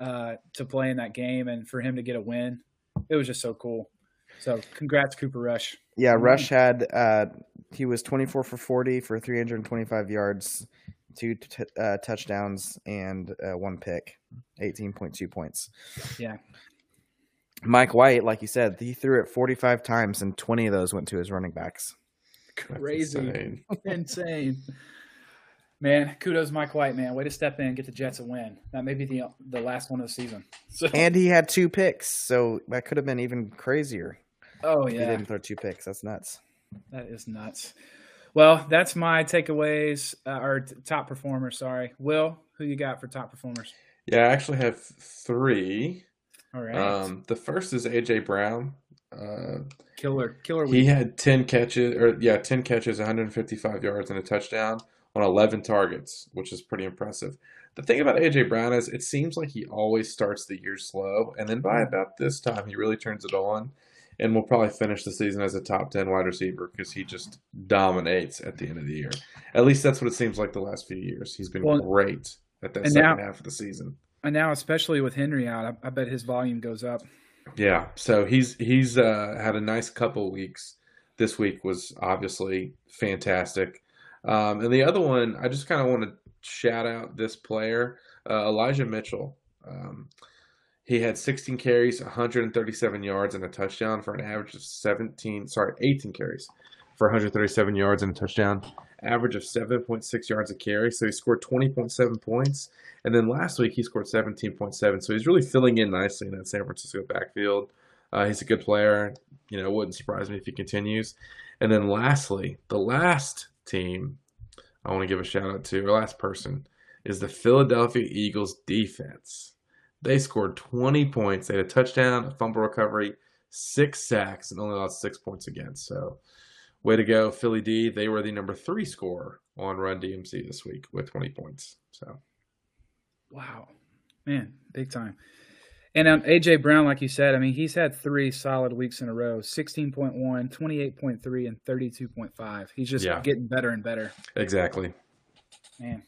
uh, to play in that game and for him to get a win. It was just so cool. So congrats, Cooper Rush. Yeah. Rush had uh, he was 24 for 40 for 325 yards, two t- uh, touchdowns, and uh, one pick, 18.2 points. Yeah. Mike White, like you said, he threw it 45 times, and 20 of those went to his running backs. Crazy. insane. [LAUGHS] Insane. Man, kudos Mike White, man. Way to step in, get the Jets a win. That may be the the last one of the season. [LAUGHS] So, And he had two picks, so that could have been even crazier. oh if He didn't throw two picks. That's nuts. that is nuts. Well, that's my takeaways uh, or t- top performers. Sorry, Will, who you got for top performers? Yeah, I actually have three. All right, Um, the first is AJ Brown. Uh, killer, killer he had 10 catches, or yeah, 10 catches, 155 yards, and a touchdown on 11 targets, which is pretty impressive. The thing about AJ Brown is it seems like he always starts the year slow, and then by about this time, he really turns it on and will probably finish the season as a top 10 wide receiver because he just dominates at the end of the year. At least that's what it seems like the last few years. He's been Well, great at that second now- half of the season. and now, especially with Henry out, I, I bet his volume goes up. Yeah, so he's he's uh, had a nice couple weeks. This week was obviously fantastic, um, and the other one I just kind of want to shout out this player, uh, Elijah Mitchell. Um, he had 16 carries, 137 yards, and a touchdown for an average of 17. Sorry, 18 carries for 137 yards and a touchdown, average of 7.6 yards a carry. So he scored 20.7 points. And then last week he scored 17.7. So he's really filling in nicely in that San Francisco backfield. Uh, he's a good player. You know, wouldn't surprise me if he continues. And then lastly, the last team I want to give a shout out to, or last person, is the Philadelphia Eagles defense. They scored 20 points. They had a touchdown, a fumble recovery, six sacks, and only lost six points against. So, way to go, Philly D. They were the number three scorer on Run DMC this week with 20 points. So, Wow, man, big time. And um, AJ Brown, like you said, I mean, he's had three solid weeks in a row 16.1, 28.3, and 32.5. He's just Yeah. getting better and better. exactly. Man,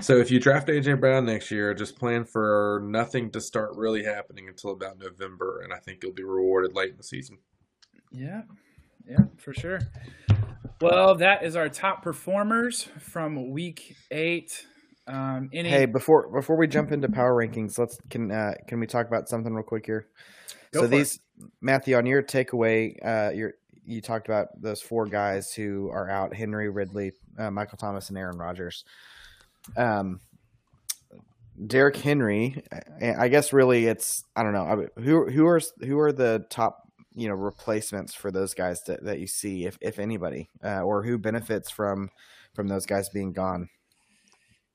So, if you draft AJ Brown next year, just plan for nothing to start really happening until about November, and I think you'll be rewarded late in the season. yeah, yeah, for sure. Well, that is our top performers from week eight. Um, any, Hey, before before we jump into power rankings, let's can uh, can we talk about something real quick here? Go so for it. these Matthew on your takeaway, uh, your you talked about those four guys who are out: Henry Ridley, uh, Michael Thomas, and Aaron Rodgers. Um, Derrick Henry, I guess really it's I don't know who who are who are the top you know replacements for those guys that, that you see if if anybody uh, or who benefits from from those guys being gone.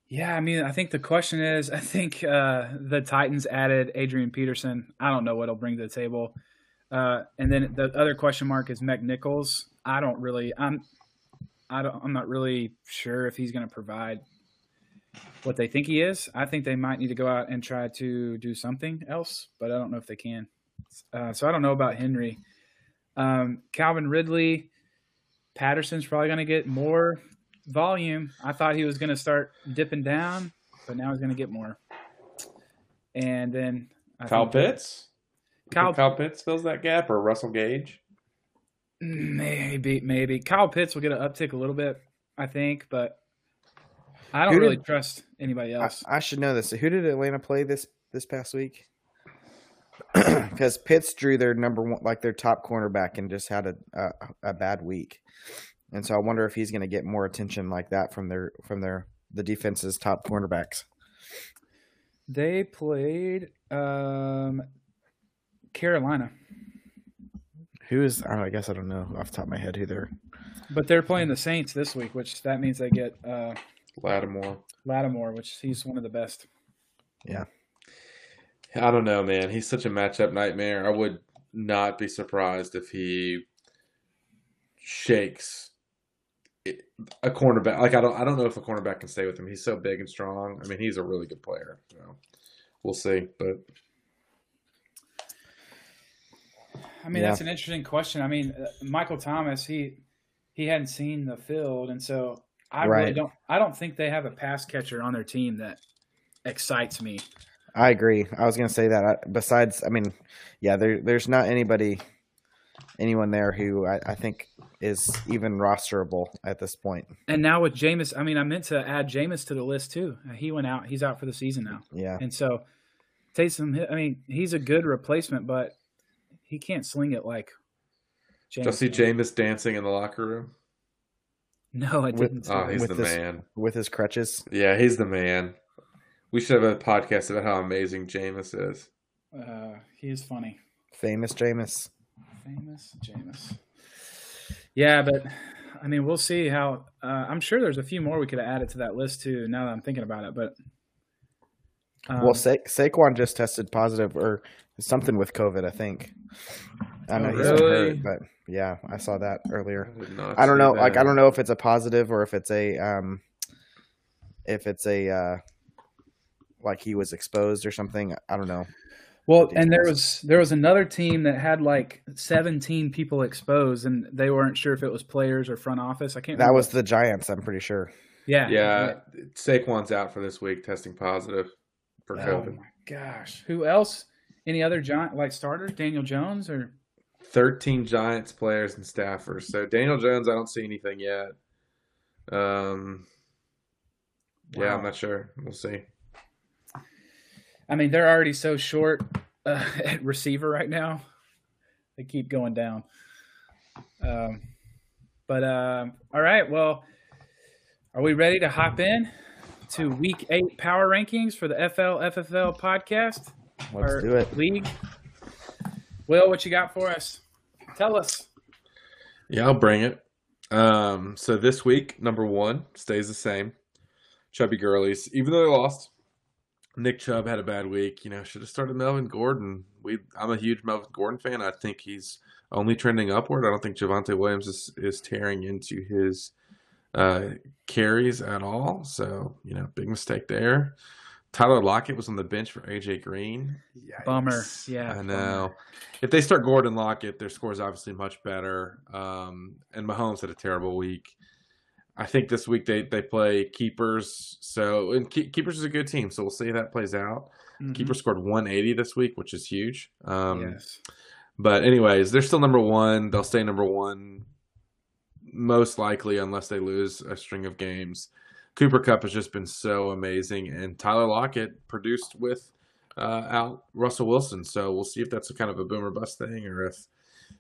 Yeah, I mean, I think the question is, I think uh, the Titans added Adrian Peterson. I don't know what he'll bring to the table. Uh, and then the other question mark is McNichols. I don't really, I'm, I don't, I'm not really sure if he's going to provide what they think he is. I think they might need to go out and try to do something else, but I don't know if they can. Uh, so I don't know about Henry. Um, Calvin Ridley, Patterson's probably going to get more volume. I thought he was going to start dipping down, but now he's going to get more. And then I Kyle Pitts? Kyle, Kyle Pitts fills that gap, or Russell Gage? maybe, maybe Kyle Pitts will get an uptick a little bit, I think, but I don't Who really did- trust anybody else. I should know this. Who did Atlanta play this this past week? [CLEARS THROAT] Because Pitts drew their number one, like their top cornerback, and just had a a, a bad week, and so I wonder if he's going to get more attention like that from their from their the defense's top cornerbacks. They played um, Carolina, Who is? Oh, I guess I don't know off the top of my head who they're. but they're playing the Saints this week, which that means they get uh, Lattimore. Lattimore, which he's one of the best. Yeah. I don't know, man. He's such a matchup nightmare. I would not be surprised if he shakes a cornerback. Like I don't, I don't know if a cornerback can stay with him. He's so big and strong. I mean, he's a really good player. So we'll see. But I mean, Yeah. that's an interesting question. I mean, uh, Michael Thomas, he he hadn't seen the field, and so I really Right. don't. I don't think they have a pass catcher on their team that excites me. I agree. I was going to say that. I, besides, I mean, yeah, there there's not anybody anyone there who I, I think is even rosterable at this point. And now with Jameis, I mean, I meant to add Jameis to the list too. Uh, he went out; he's out for the season now. Yeah, And so Taysom, I mean, he's a good replacement, but he can't sling it like. Did you see can. Jameis dancing in the locker room? [LAUGHS] No, I didn't. see Oh, he's With the this- man. with his crutches. Yeah, he's the man. We should have a podcast about how amazing Jameis is. uh, he is funny. Famous Jameis. Famous Jameis. Yeah, but I mean, we'll see how. Uh, I'm sure there's a few more we could have added to that list too. Now that I'm thinking about it, but um, well, Sa- Saquon just tested positive or something with COVID. I think. I know Oh, he's been really? hurt, but yeah, I saw that earlier. I, I don't see know. Like. I don't know if it's a positive or if it's a um, if it's a uh, like he was exposed or something. I don't know. Well, and there was there was another team that had like 17 people exposed, and they weren't sure if it was players or front office. I can't. That remember. was the Giants. I'm pretty sure. yeah, Yeah, Saquon's out for this week, testing positive for Oh COVID. Oh my gosh, who else? Any other giant like starters? Daniel Jones or 13 Giants players and staffers. So Daniel Jones, I don't see anything yet. Um, yeah, I'm not sure. We'll see. I mean, they're already so short uh, [LAUGHS] at receiver right now. They keep going down. Um, but um, all right, well, are we ready to hop in to Week Eight power rankings for the FL FFL podcast? Let's or do it. League. Will, what you got for us? Tell us. Yeah, I'll bring it. Um, so this week, number one stays the same. Chubby Girlies, even though they lost, Nick Chubb had a bad week. You know, should have started Melvin Gordon. We, I'm a huge Melvin Gordon fan. I think he's only trending upward. I don't think Javonte Williams is, is tearing into his uh, carries at all. So you know, big mistake there. Tyler Lockett was on the bench for AJ Green. Bummer. Yeah, I know. If they start Gordon Lockett, their score is obviously much better. Um, and Mahomes had a terrible week. I think this week they, they play keepers. So and Ke- keepers is a good team. So we'll see how that plays out. Mhm. Keeper scored 180 this week, which is huge. Um, yes. But anyways, they're still number one. They'll stay number one most likely unless they lose a string of games. Cooper Kupp has just been so amazing, and Tyler Lockett produced with uh, out Russell Wilson. So we'll see if that's a kind of a boomer bust thing or if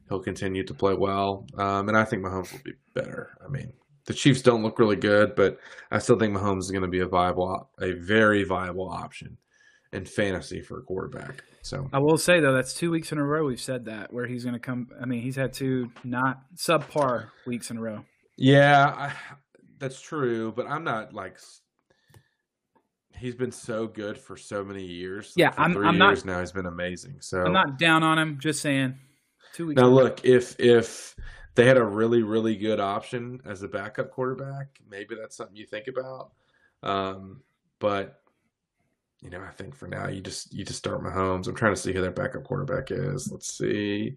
he'll continue to play well. Um, and I think Mahomes will be better. I mean, the Chiefs don't look really good, but I still think Mahomes is going to be a viable, a very viable option in fantasy for a quarterback. So I will say though, that's two weeks in a row we've said that where he's going to come. I mean, he's had two not subpar weeks in a row. Yeah, I, that's true, but I'm not like. He's been so good for so many years. Yeah, for I'm- 3 I'm not- years now. He's been amazing. So I'm not down on him. Just saying, two weeks. now, in a row. look if if they had a really really good option as a backup quarterback, maybe that's something you think about. Um, but you know, I think for now you just you just start Mahomes. I'm trying to see who their backup quarterback is. Let's see,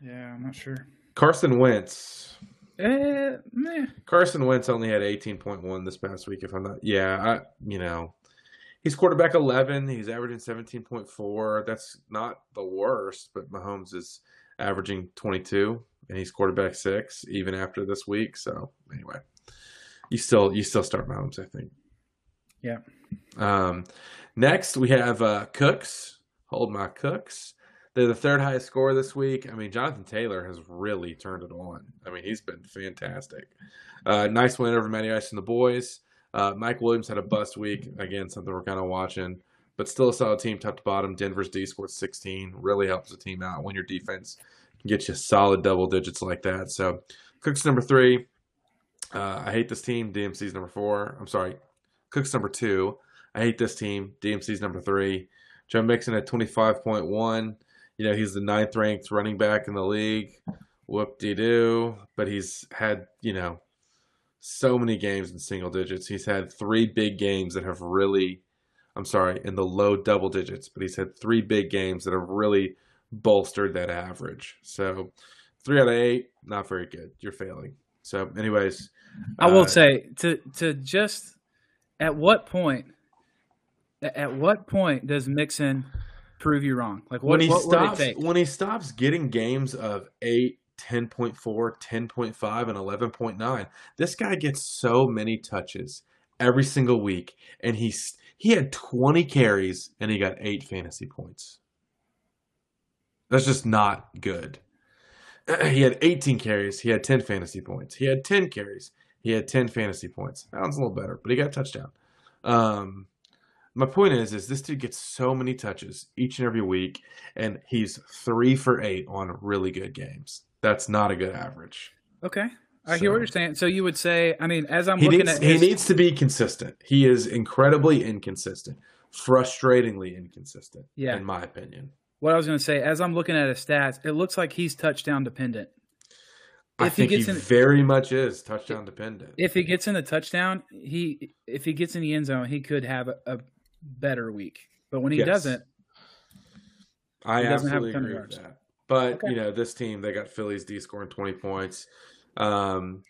Yeah, I'm not sure. Carson Wentz. Eh, meh. Carson Wentz only had 18.1 this past week. If I'm not, yeah, I, you know, he's quarterback 11. He's averaging 17.4. That's not the worst, but Mahomes is averaging 22, and he's quarterback six even after this week. So anyway, you still you still start Mahomes, I think. Yeah. Um, next we have uh, Cooks. Hold my Cooks. They're the third highest score this week. I mean, Jonathan Taylor has really turned it on. I mean, he's been fantastic. Uh, nice win over Matty Ice and the boys. Uh, Mike Williams had a bust week. Again, something we're kind of watching, but still a solid team top to bottom. Denver's D scored 16. Really helps the team out when your defense can get you solid double digits like that. So, Cooks number three. Uh, I hate this team. DMC's number four. I'm sorry. Cooks number two. I hate this team. DMC's number three. Joe Mixon at 25.1. You know, he's the ninth ranked running back in the league. Whoop de doo. But he's had, you know, so many games in single digits. He's had three big games that have really, I'm sorry, in the low double digits, but he's had three big games that have really bolstered that average. So three out of eight, not very good. You're failing. So, anyways, I will uh, say to to just at what point at what point does Mixon prove you wrong? Like what when he what stops when he stops getting games of eight, 10.4, 10.5, and 11.9. This guy gets so many touches every single week, and he's he had 20 carries and he got eight fantasy points. That's just not good. [CLEARS THROAT] He had 18 carries, he had 10 fantasy points. He had 10 carries, he had 10 fantasy points. Sounds a little better, but he got a touchdown. Um, my point is, is this dude gets so many touches each and every week, and he's three for eight on really good games. That's not a good average. Okay. I hear what you're saying. So you would say, I mean, as I'm looking needs at he needs to be consistent. He is incredibly inconsistent, frustratingly inconsistent. Yeah. in my opinion. what I was going to say, as I'm looking at his stats, it looks like he's touchdown dependent. I If he think he, gets in- very much is touchdown dependent. If he gets in the touchdown, he if he gets in the end zone, he could have a, a better week. But when he Yes. doesn't, I he doesn't absolutely a ton of agree with that. But Okay. you know, this team they got Phillies D scoring twenty points. Um,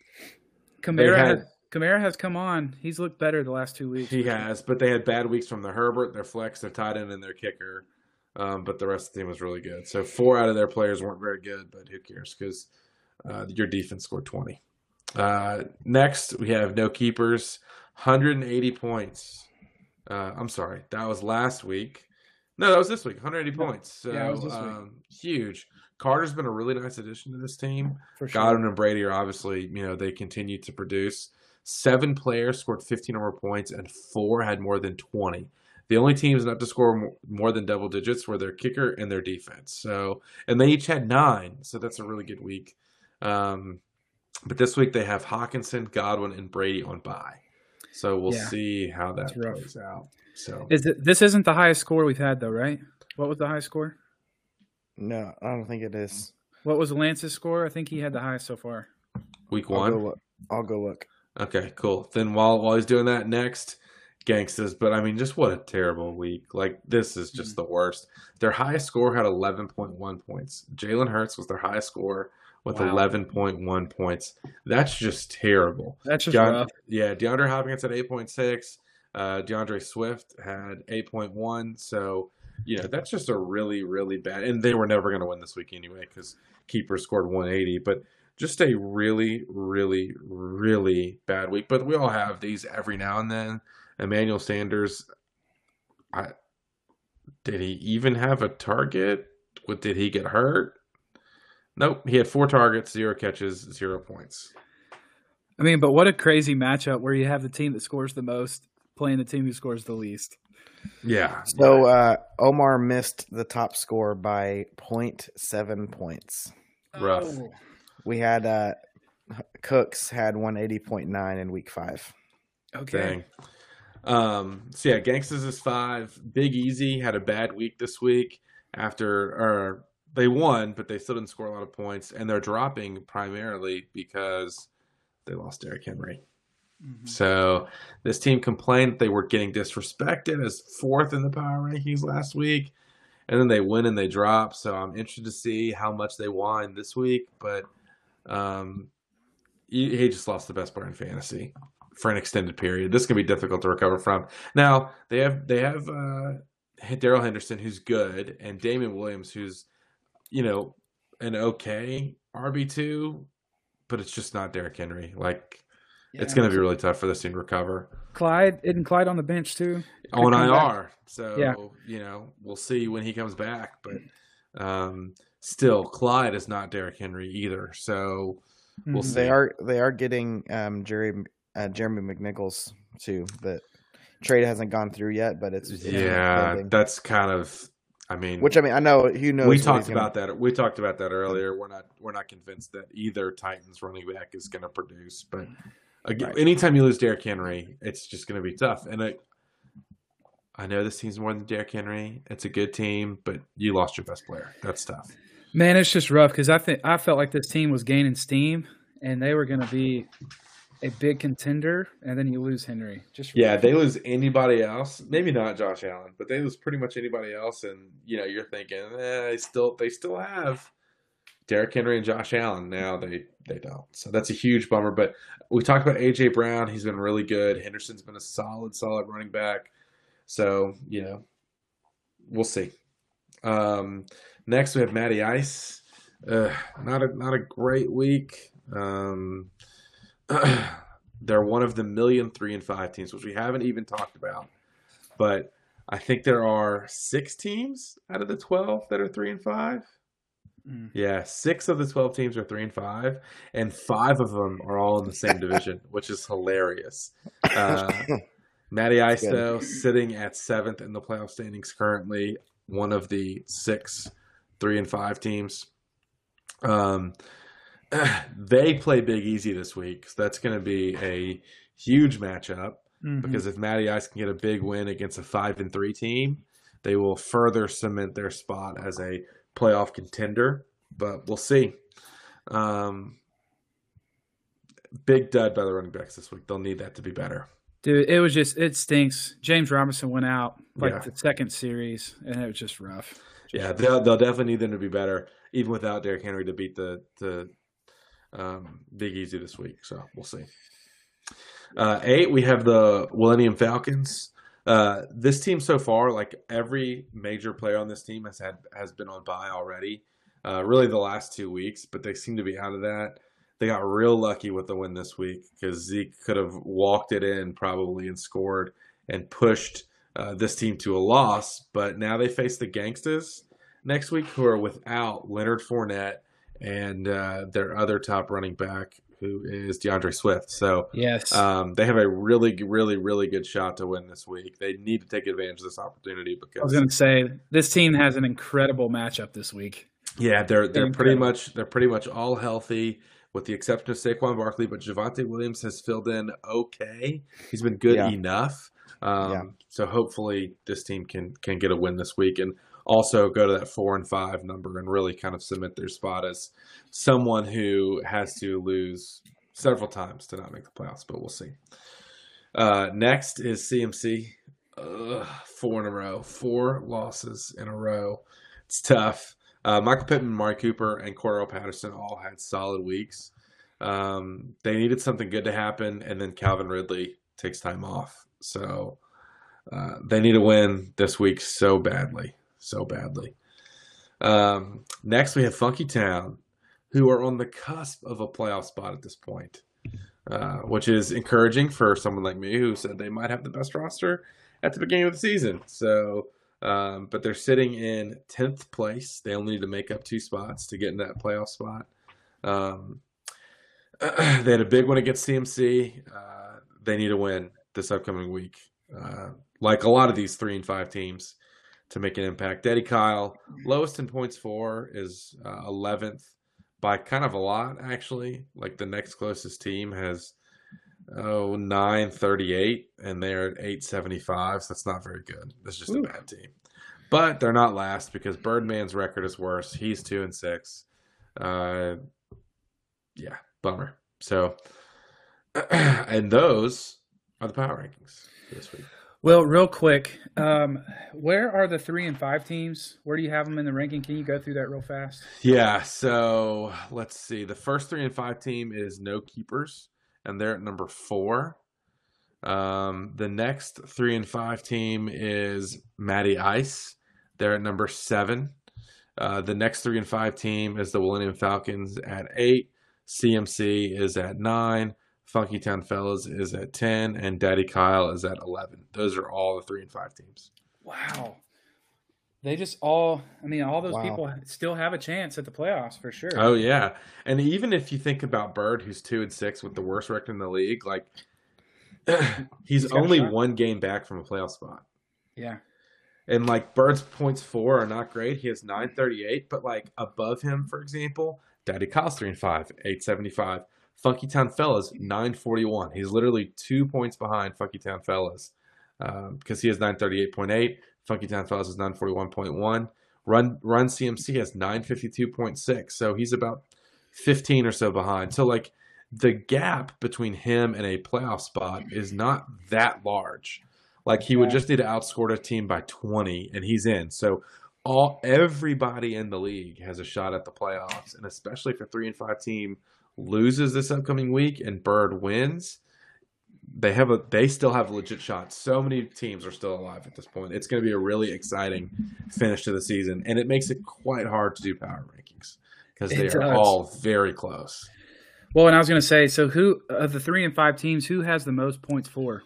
Kamara had- has Kamara has come on. He's looked better the last two weeks. He has, but they had bad weeks from the Herbert, their flex, their tight end, and their kicker. Um, but the rest of the team was really good. So four out of their players weren't very good, but who cares? Because uh, your defense scored twenty. Uh, next, we have no keepers, 180 points. Uh, I'm sorry, that was last week. No, that was this week. 180 No. points. So Yeah, it was this week. um, huge. Carter's been a really nice addition to this team. for sure. Godwin and Brady are obviously, you know, they continue to produce. Seven players scored 15 or more points, and four had more than 20. The only teams not to score more than double digits were their kicker and their defense. So, and they each had nine. So that's a really good week. Um, but this week they have Hockenson, Godwin, and Brady on bye. So we'll Yeah. see how that That's plays out. So Is it, this isn't the highest score we've had though, right? What was the highest score? No, I don't think it is. What was Lance's score? I think he had the highest so far. week I'll one. go look. I'll go look. Okay, cool. Then while while he's doing that, next gangsters. But I mean, just what a terrible week! Like this is just mm. the worst. Their highest score had eleven point one points. Jalen Hurts was their highest score with Wow. eleven point one points. That's just terrible. That's just Deon- rough. yeah, DeAndre Hopkins point six. Uh, D'Andre Swift had eight point one. So you know that's just a really really bad. And they were never going to win this week anyway because keeper scored one eighty. But just a really, really, really bad week. But we all have these every now and then. Emmanuel Sanders, I did he even have a target? What did he get hurt? Nope, he had four targets, zero catches, zero points. I mean, but what a crazy matchup where you have the team that scores the most playing the team who scores the least. Yeah. So uh, Omar missed the top score by 0.7 points. Rough. Oh. We had uh, Cooks had 180.9 in week five. Okay. Dang. Um, so yeah, Gangsters is five. Big Easy had a bad week this week after or they won, but they still didn't score a lot of points, and they're dropping primarily because they lost Derrick Henry. Mhm. So this team complained that they were getting disrespected as fourth in the power rankings last week, and then they win and they drop. So I'm interested to see how much they whine this week. But um, he, he just lost the best player in fantasy for an extended period. This can be difficult to recover from. Now they have they have uh, Darrell Henderson who's good, and Damien Williams who's you know an okay RB two, but it's just not Derrick Henry. Like it's going to be really tough for this team to recover Clyde isn't Clyde on the bench too. on come back. IR. So Yeah. you know we'll see when he comes back, but um, still Clyde is not Derrick Henry either. So we'll Mhm. see. They are they are getting um, Jerry uh, Jeremy McNichols too. That trade hasn't gone through yet, but it's, it's yeah, that's kind of. I mean, Which I mean, I know who knows. we talked he's gonna- about that. We talked about that earlier. We're not we're not convinced that either Titans running back is going to produce. But again, Right. anytime you lose Derrick Henry, it's just going to be tough. And I, I know this team's more than Derrick Henry. It's a good team, but you lost your best player. That's tough. Man, it's just rough because I think I felt like this team was gaining steam and they were going to be a big contender, and then you lose Henry. Just Yeah, they lose anybody else. Maybe not Josh Allen, but they lose pretty much anybody else. And you know, you're thinking, eh, they still they still have Derrick Henry and Josh Allen. Now they they don't. So that's a huge bummer. But we talked about AJ Brown. He's been really good. Henderson's been a solid, solid running back. So you know, we'll see. Um, next we have Matty Ice. uh, not a not a great week. Um, they're one of the million three and five teams, which we haven't even talked about. But I think there are six teams out of the twelve that are three and five. Mm. Yeah, six of the twelve teams are three and five, and five of them are all in the same division, [LAUGHS] which is hilarious. Uh, [LAUGHS] Matty Ice, though, sitting at seventh in the playoff standings currently, one of the six three and five teams. Um, [SIGHS] they play Big Easy this week, so that's going to be a huge matchup Mhm. because if Matty Ice can get a big win against a five and three team, they will further cement their spot as a playoff contender. But we'll see. Um, big dud by the running backs this week. They'll need that to be better. Dude, it was just it stinks. James Robinson went out like Yeah. the second series, and it was just rough. Yeah, they'll, they'll definitely need them to be better, even without Derrick Henry to beat the the um, Big Easy this week. So we'll see. Uh, eight, we have the Millennium Falcons. Uh, this team so far, like every major player on this team has had has been on bye already. Uh, really, the last two weeks, but they seem to be out of that. They got real lucky with the win this week because Zeke could have walked it in probably and scored and pushed uh, this team to a loss. But now they face the Gangsters next week, who are without Leonard Fournette and uh, their other top running back, who is D'Andre Swift. So Yes. um, they have a really, really, really good shot to win this week. They need to take advantage of this opportunity because I was going to say this team has an incredible matchup this week. yeah, they're they're pretty much they're pretty much all healthy, with the exception of Saquon Barkley. But Javonte Williams has filled in okay. He's been good Yeah. enough. Um, Yeah. So hopefully this team can can get a win this week and also go to that four and five number and really kind of cement their spot as someone who has to lose several times to not make the playoffs. But we'll see. Uh, next is CMC. Ugh, four in a row, four losses in a row. It's tough. Uh, Michael Pittman, Mark Cooper, and Cordarrelle Patterson all had solid weeks. Um, they needed something good to happen, and then Calvin Ridley takes time off. So uh, they need a win this week so badly, so badly. Um, next, we have Funky Town, who are on the cusp of a playoff spot at this point, uh, which is encouraging for someone like me who said they might have the best roster at the beginning of the season. So, um, but they're sitting in tenth place. They only need to make up two spots to get in that playoff spot. Um, [CLEARS THROAT] they had a big one against CMC. Uh, they need to win this upcoming week, uh, like a lot of these three and five teams, to make an impact. Daddy Kyle, lowest in points for is uh, eleventh by kind of a lot actually. Like the next closest team has oh nine thirty eight, and they're at eight seventy five. So that's not very good. That's just Ooh. a bad team. But they're not last because Birdman's record is worse. He's two and six. Uh, yeah, bummer. So, [CLEARS THROAT] and those are the power rankings this week. Well, real quick, um, where are the three and five teams? Where do you have them in the ranking? Can you go through that real fast? Yeah, so let's see. The first three and five team is no keepers, and they're at number four. Um, the next three and five team is Matty Ice. They're at number seven. Uh, the next three and five team is the Millennium Falcons at eight. CMC is at nine. Funky Town Fellas is at 10, and Daddy Kyle is at 11. Those are all the three and five teams. Wow. They just all, I mean, all those wow. people still have a chance at the playoffs for sure. Oh, yeah. And even if you think about Bird, who's two and six with the worst record in the league, like [CLEARS THROAT] he's, he's only one game back from a playoff spot. Yeah. And like Bird's points for are not great. He has 938, but like above him, for example, Daddy Kyle's three and five, 875. Funkytown Fellas, 941. He's literally two points behind Funkytown Fellas because um, he has 938.8. Funkytown Fellas is 941.1. Run Run CMC has 952.6. So he's about 15 or so behind. So, like, the gap between him and a playoff spot is not that large. Like, he yeah. would just need to outscore a team by 20, and he's in. So, all everybody in the league has a shot at the playoffs, and especially for three and five team loses this upcoming week and Bird wins, they have a they still have a legit shot. So many teams are still alive at this point. It's going to be a really exciting finish to the season and it makes it quite hard to do power rankings because they are all very close. Well, and I was going to say, so who of the three and five teams, who has the most points for?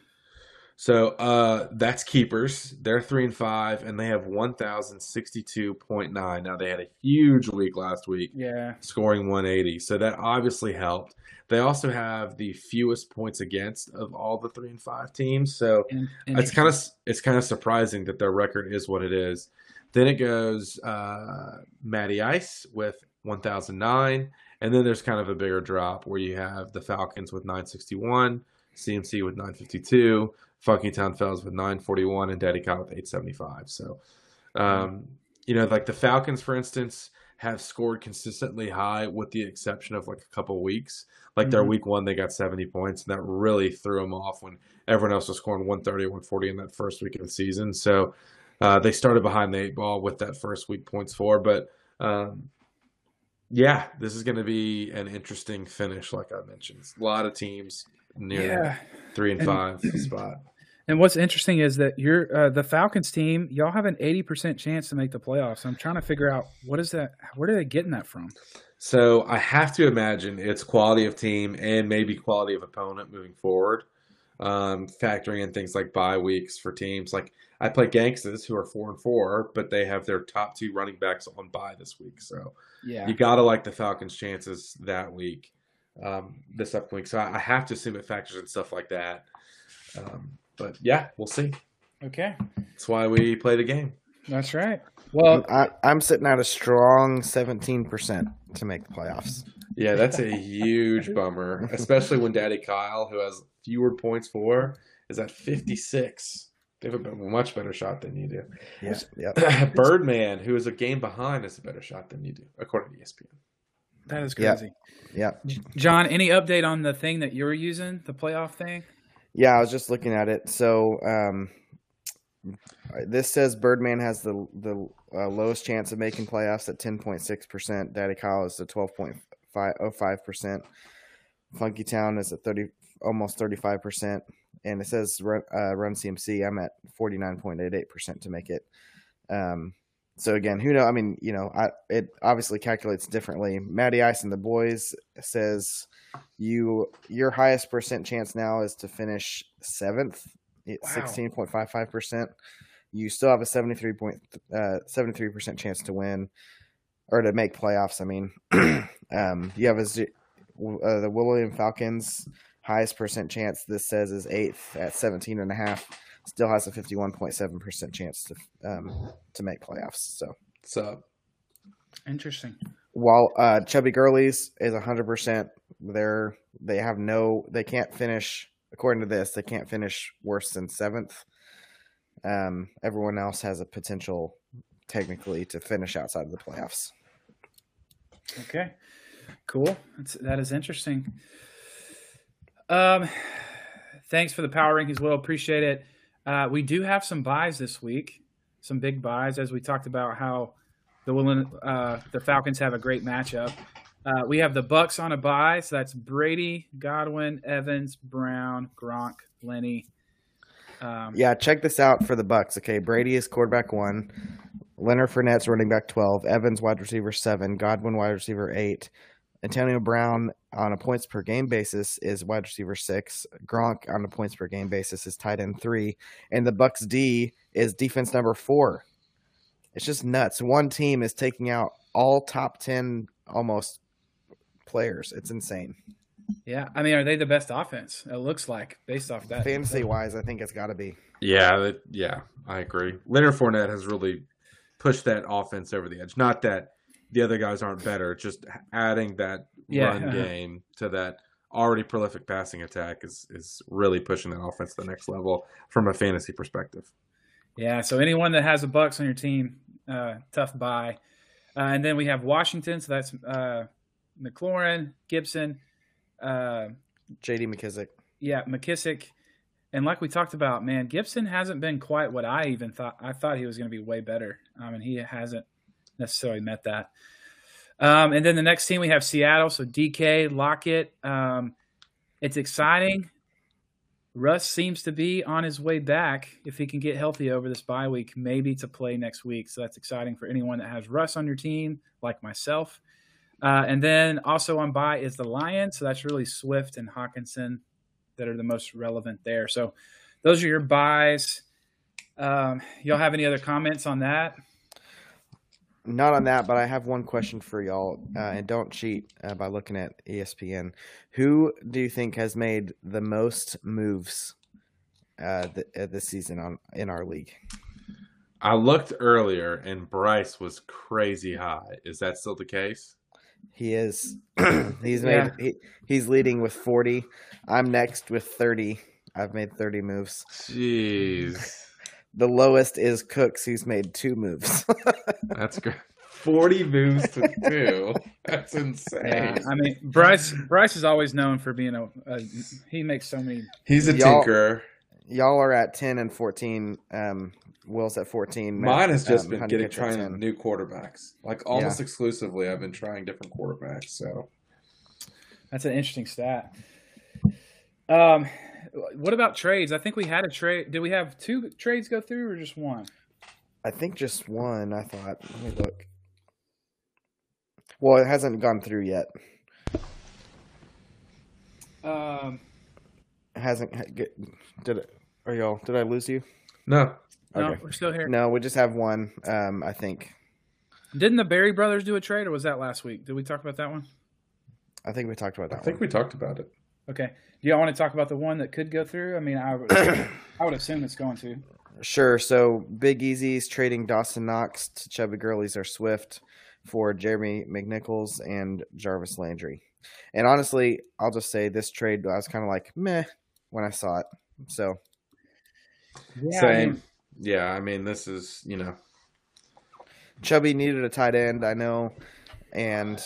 So uh, that's keepers. They're three and five, and they have one thousand sixty-two point nine. Now they had a huge week last week, Yeah. scoring one eighty. So that obviously helped. They also have the fewest points against of all the three and five teams. So it's kind of it's kind of surprising that their record is what it is. Then it goes uh, Matty Ice with 1009, and then there's kind of a bigger drop where you have the Falcons with 961, CMC with 952, Funky Town Fells with 941, and Daddy Kyle with 875. So, um, you know, like the Falcons, for instance, have scored consistently high with the exception of like a couple weeks. Like their Mhm. week one, they got 70 points, and that really threw them off when everyone else was scoring 130, 140 in that first week of the season. So uh, they started behind the eight ball with that first week points for. But um, yeah, this is going to be an interesting finish, like I mentioned. A lot of teams near yeah. three and And- five [CLEARS THROAT] spot. And what's interesting is that you're uh, the Falcons team. Y'all have an eighty percent chance to make the playoffs. I'm trying to figure out what is that? Where are they getting that from? So I have to imagine it's quality of team and maybe quality of opponent moving forward, um, factoring in things like bye weeks for teams. Like I play Gangsters, who are four and four, but they have their top two running backs on bye this week. So Yeah. you got to like the Falcons' chances that week, um, this upcoming week. So I I have to assume it factors in stuff like that. Um, but yeah, we'll see. Okay. That's why we play the game. That's right. Well, I, I'm sitting at a strong 17% to make the playoffs. Yeah, that's a huge [LAUGHS] bummer, especially when Daddy Kyle, who has fewer points for, is at 56. They have a much better shot than you do. Yeah, yep. [CLEARS THROAT] Birdman, who is a game behind, has a better shot than you do, according to ESPN. That is Yeah. crazy. Yep. J- John, any update on the thing that you're using, the playoff thing? Yeah, I was just looking at it. So um, this says Birdman has the the uh, lowest chance of making playoffs at 10.6%. Daddy Kyle is at 12.05%. Funky Town is at 30, almost 35%. And it says run, uh, run CMC. I'm at 49.88% to make it. Um, so again, who know? I mean, you know, I, it obviously calculates differently. Matty Ice and the boys says you your highest percent chance now is to finish seventh at sixteen point five five percent. You still have a seventy three point seventy three percent chance to win or to make playoffs. I mean, [CLEARS THROAT] um, you have a uh, the Millennium Falcons highest percent chance. This says is eighth at seventeen and a half. Still has a fifty one point seven percent chance to um, to make playoffs. So So, Interesting. while uh, Chubby Girlies is hundred percent, they're they have no they can't finish according to this they can't finish worse than seventh. Um, everyone else has a potential technically to finish outside of the playoffs. Okay. Cool. That's, that is interesting. Um, thanks for the power rankings, Will. Appreciate it. Uh, we do have some byes this week, some big byes, as we talked about how the uh, the Falcons have a great matchup. Uh, we have the Bucks on a bye, so that's Brady, Godwin, Evans, Brown, Gronk, Lenny. Um, Yeah, check this out for the Bucks. Okay, Brady is quarterback one, Leonard Fournette's running back twelve, Evans wide receiver seven, Godwin wide receiver eight, Antonio Brown on a points per game basis is wide receiver six, Gronk on a points per game basis is tight end three, and the Bucks D is defense number four. It's just nuts. One team is taking out all top ten almost players. It's insane. yeah. I mean, are they the best offense? It looks like based off that. Fantasy wise, I think it's got to be. yeah, that, yeah, I agree. Leonard Fournette has really pushed that offense over the edge. Not that the other guys aren't better, just adding that Yeah. run game to that already prolific passing attack is is really pushing that offense to the next level from a fantasy perspective. Yeah, so anyone that has a Bucks on your team, uh, tough bye. Uh, and then we have Washington, so that's uh, McLaurin, Gibson, uh, J.D. McKissic. yeah, McKissic, and like we talked about, man, Gibson hasn't been quite what I even thought. I thought he was going to be way better, um, and he hasn't necessarily met that. Um, and then the next team we have Seattle, so DK Lockett. Um, it's exciting. Russ seems to be on his way back if he can get healthy over this bye week, maybe to play next week. So that's exciting for anyone that has Russ on your team, like myself. Uh, and then also on bye is the Lions. So that's really Swift and Hockenson that are the most relevant there. So those are your byes. Um, y'all have any other comments on that? Not on that, but I have one question for y'all, uh, and don't cheat uh, by looking at ESPN. Who do you think has made the most moves uh, th- uh, this season on in our league? I looked earlier and Bryce was crazy high. Is that still the case? He is. [CLEARS THROAT] he's made. Yeah. He, he's leading with forty. I'm next with thirty. I've made thirty moves. Jeez. The lowest is Cooks. He's made two moves. [LAUGHS] That's great. 40 moves to two. That's insane. Yeah, I mean Bryce. Bryce is always known for being a. a he makes so many. He's a Y'all- tinkerer. y'all are at ten and fourteen. Um, Will's at fourteen. Mine has just um, been getting trying 10. new quarterbacks. Like almost exclusively, I've been trying different quarterbacks. So That's an interesting stat. Um, what about trades? I think we had a trade. Did we have two trades go through or just one? I think just one. I thought. Let me look. Well, it hasn't gone through yet. Um, It hasn't. get- Did it? Are y'all? Did I lose you? no, no, we're still here. No, we just have one. Um, I think. Didn't the Berry brothers do a trade, or was that last week? Did we talk about that one? I think we talked about that. I think one. we talked about it. Okay. Do y'all want to talk about the one that could go through? I mean, I would, [CLEARS THROAT] I would assume it's going to. Sure. So Big Easy's trading Dawson Knox to Chubby Gurley's or Swift for Jeremy McNichols and Jarvis Landry. And honestly, I'll just say this trade I was kind of like meh when I saw it. So Yeah, I Same. mean, yeah, I mean, this is you know, Chubby needed a tight end, I know, and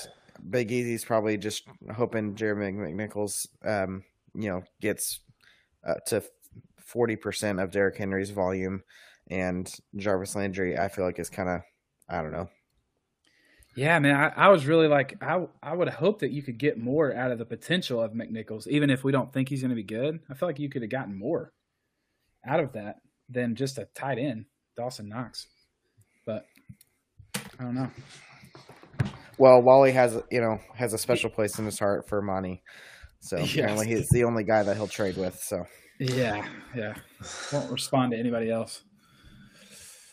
Big Easy's probably just hoping Jeremy McNichols, um, you know, gets uh, to forty percent of Derrick Henry's volume, and Jarvis Landry, I feel like is kind of, I don't know. yeah, man. I, I was really like, I, I would hope that you could get more out of the potential of McNichols, even if we don't think he's going to be good. I feel like you could have gotten more out of that than just a tight end, Dawson Knox. But I don't know. Well, Wally has, you know, has a special place in his heart for Monty, so [LAUGHS] Yes. only he's the only guy that he'll trade with. So Yeah, yeah. Won't respond to anybody else.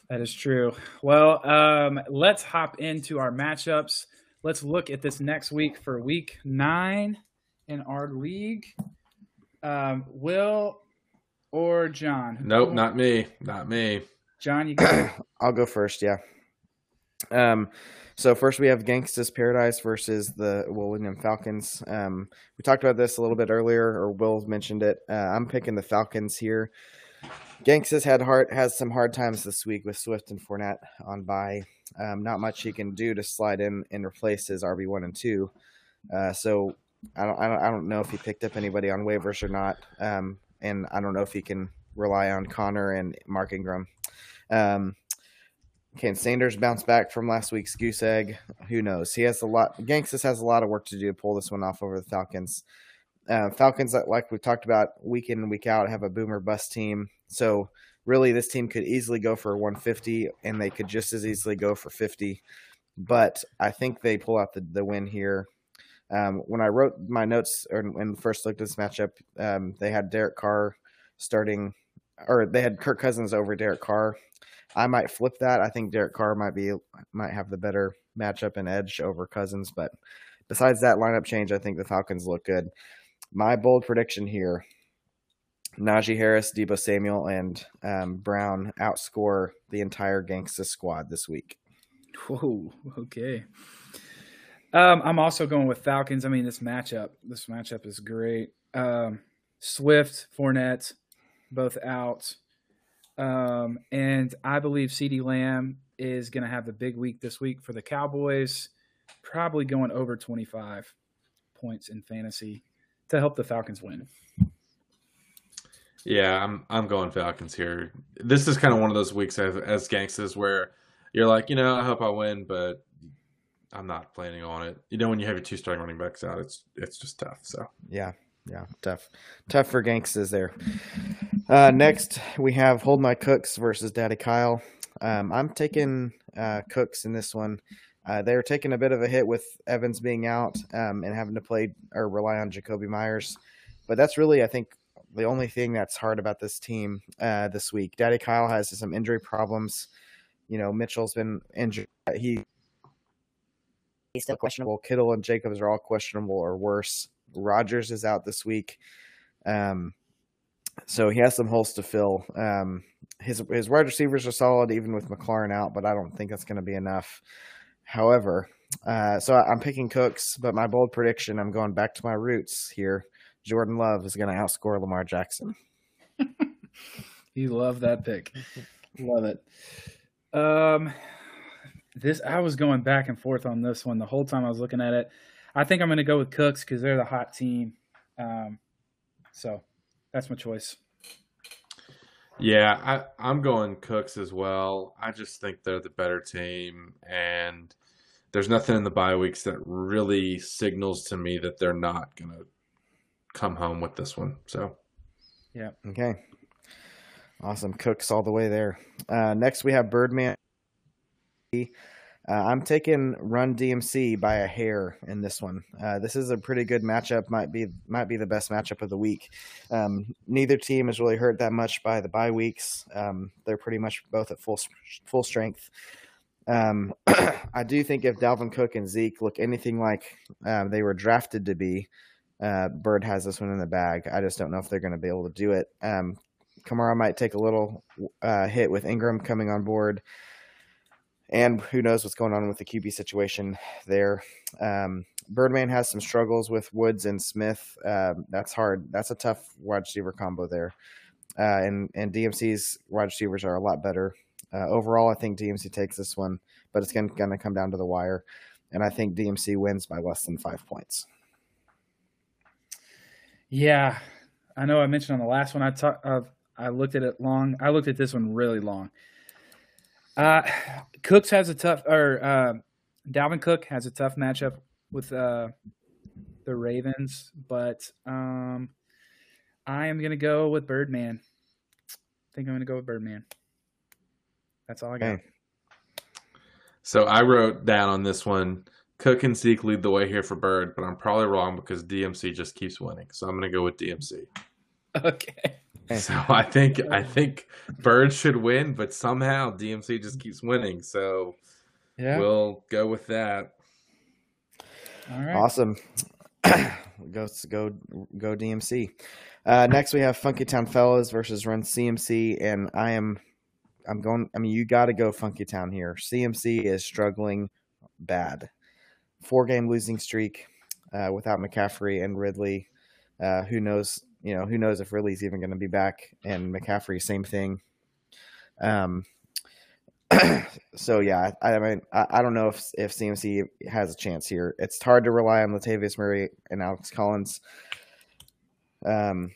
That is true. Well, um, let's hop into our matchups. Let's look at this next week for week nine in our league. Um, Will or John? nope, not me, not me. John. You got [COUGHS] I'll go first. Yeah. Um, so first we have Gangsta's Paradise versus the William Falcons. Um, we talked about this a little bit earlier, or Will mentioned it. Uh, I'm picking the Falcons here. Gangsta's had hard has some hard times this week with Swift and Fournette on bye. Um, not much he can do to slide in and replace his RB one and two. Uh, so I don't, I don't I don't know if he picked up anybody on waivers or not. Um, and I don't know if he can rely on Connor and Mark Ingram. Um, can Sanders bounce back from last week's goose egg? Who knows? He has a lot. Gangstas has a lot of work to do to pull this one off over the Falcons. Uh, Falcons, like we've talked about week in and week out, have a boomer bust team. So really, this team could easily go for 150, and they could just as easily go for 50. But I think they pull out the, the win here. Um, when I wrote my notes when first looked at this matchup, um, they had Derek Carr starting, or they had Kirk Cousins over Derek Carr. I might flip that. I think Derek Carr might be might have the better matchup and edge over Cousins, but besides that lineup change, I think the Falcons look good. My bold prediction here: Najee Harris, Deebo Samuel, and um, Brown outscore the entire Gangsta squad this week. Whoa, okay. Um, I'm also going with Falcons. I mean, this matchup, this matchup is great. Um, Swift, Fournette, both out. Um, and I believe CeeDee Lamb is going to have the big week this week for the Cowboys, probably going over 25 points in fantasy to help the Falcons win. Yeah, I'm I'm going Falcons here. This is kind of one of those weeks as, as gangsters where you're like, you know, I hope I win, but I'm not planning on it. You know, when you have your two starting running backs out, it's it's just tough. So Yeah, yeah, tough, tough for Gangstas there. Uh, next, we have Hold My Cooks versus Daddy Kyle. Um, I'm taking uh, Cooks in this one. Uh, they're taking a bit of a hit with Evans being out um, and having to play or rely on Jakobi Meyers. But that's really, I think, the only thing that's hard about this team uh, this week. Daddy Kyle has some injury problems. You know, Mitchell's been injured. He he's still questionable. Kittle and Jacobs are all questionable or worse. Rodgers is out this week. Um, so he has some holes to fill. Um, his his wide receivers are solid, even with McLaurin out, but I don't think that's going to be enough. However, uh, so I'm picking Cooks, but my bold prediction, I'm going back to my roots here. Jordan Love is going to outscore Lamar Jackson. [LAUGHS] you love that pick. [LAUGHS] love it. Um, this I was going back and forth on this one the whole time I was looking at it. I think I'm going to go with Cooks because they're the hot team. Um, so that's my choice. Yeah, I, I'm going Cooks as well. I just think they're the better team, and there's nothing in the bye weeks that really signals to me that they're not going to come home with this one. So, yeah. Okay. Awesome. Cooks all the way there. Uh, next, we have Birdman. Uh, I'm taking Run DMC by a hair in this one. Uh, this is a pretty good matchup. Might be might be the best matchup of the week. Um, neither team is really hurt that much by the bye weeks. Um, they're pretty much both at full full strength. Um, [CLEARS THROAT] I do think if Dalvin Cook and Zeke look anything like um, they were drafted to be, uh, Bird has this one in the bag. I just don't know if they're going to be able to do it. Um, Kamara might take a little uh, hit with Ingram coming on board and who knows what's going on with the QB situation there. Um, Birdman has some struggles with Woods and Smith. Uh, that's hard. That's a tough wide receiver combo there. Uh, and and DMC's wide receivers are a lot better. Uh, overall, I think DMC takes this one, but it's going to come down to the wire, and I think DMC wins by less than five points. Yeah, I know. I mentioned on the last one I talked. Uh, I looked at it long. I looked at this one really long. Uh, Cooks has a tough, or uh, Dalvin Cook has a tough matchup with uh, the Ravens, but um, I am going to go with Birdman. I think I'm going to go with Birdman. That's all I got. Okay. So I wrote down on this one Cook and Zeke lead the way here for Bird, but I'm probably wrong because DMC just keeps winning. So I'm going to go with DMC. [LAUGHS] Okay. So I think I think Bird should win, but somehow DMC just keeps winning. So yeah. we'll go with that. All right. Awesome. [CLEARS THROAT] go go go DMC. Uh, next we have Funky Town Fellas versus Run CMC, and I am I'm going. I mean, you got to go Funky Town here. CMC is struggling bad. Four game losing streak uh, without McCaffrey and Ridley. Uh, who knows you know, who knows if Ridley's even going to be back and McCaffrey, same thing. Um, [CLEARS THROAT] so yeah, I, I mean, I, I, don't know if if CMC has a chance here. It's hard to rely on Latavius Murray and Alex Collins. Um,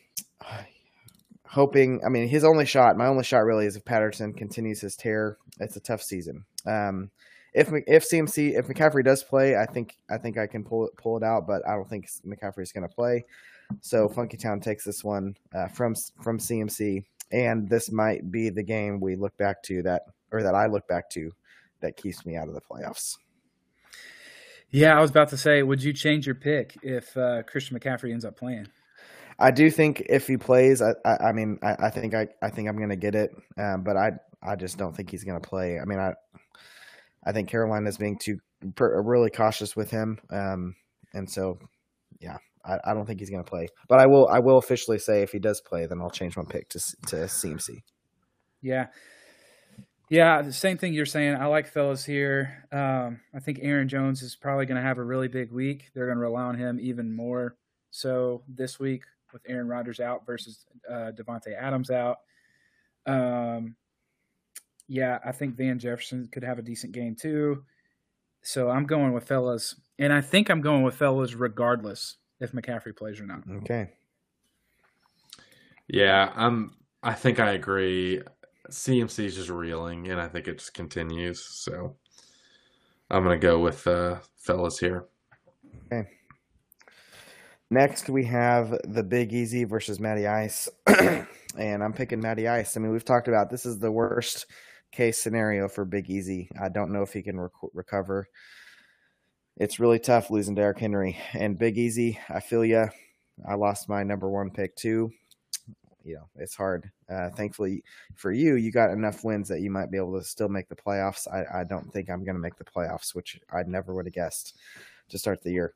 hoping, I mean, his only shot, my only shot really is if Patterson continues his tear. It's a tough season. Um, if if CMC if McCaffrey does play, I think I think I can pull pull it out, but I don't think McCaffrey is going to play. So Funky Town takes this one uh, from from CMC, and this might be the game we look back to that, or that I look back to, that keeps me out of the playoffs. Yeah, I was about to say, would you change your pick if uh, Christian McCaffrey ends up playing? I do think if he plays, I, I, I mean, I, I, think I, I think I'm going to get it, um, but I, I just don't think he's going to play. I mean, I, I think Carolina is being too really cautious with him, um, and so, yeah, I, I don't think he's going to play. But I will I will officially say if he does play, then I'll change my pick to to CMC. Yeah. Yeah, the same thing you're saying. I like fellas here. Um, I think Aaron Jones is probably going to have a really big week. They're going to rely on him even more. So this week with Aaron Rodgers out versus uh, Davante Adams out, um, yeah, I think Van Jefferson could have a decent game too. So I'm going with fellas, and I think I'm going with fellas regardless if McCaffrey plays or not. Okay. Yeah, I'm. I think I agree. CMC is just reeling, and I think it just continues. So I'm gonna go with uh, fellas here. Okay. Next, we have the Big Easy versus Matty Ice, [CLEARS THROAT] and I'm picking Matty Ice. I mean, we've talked about this is the worst case scenario for Big Easy. I don't know if he can rec- recover. It's really tough losing Derrick Henry and Big Easy. I feel you. I lost my number one pick too. You know, it's hard. Uh, thankfully for you, you got enough wins that you might be able to still make the playoffs. I, I don't think I'm going to make the playoffs, which I never would have guessed to start the year.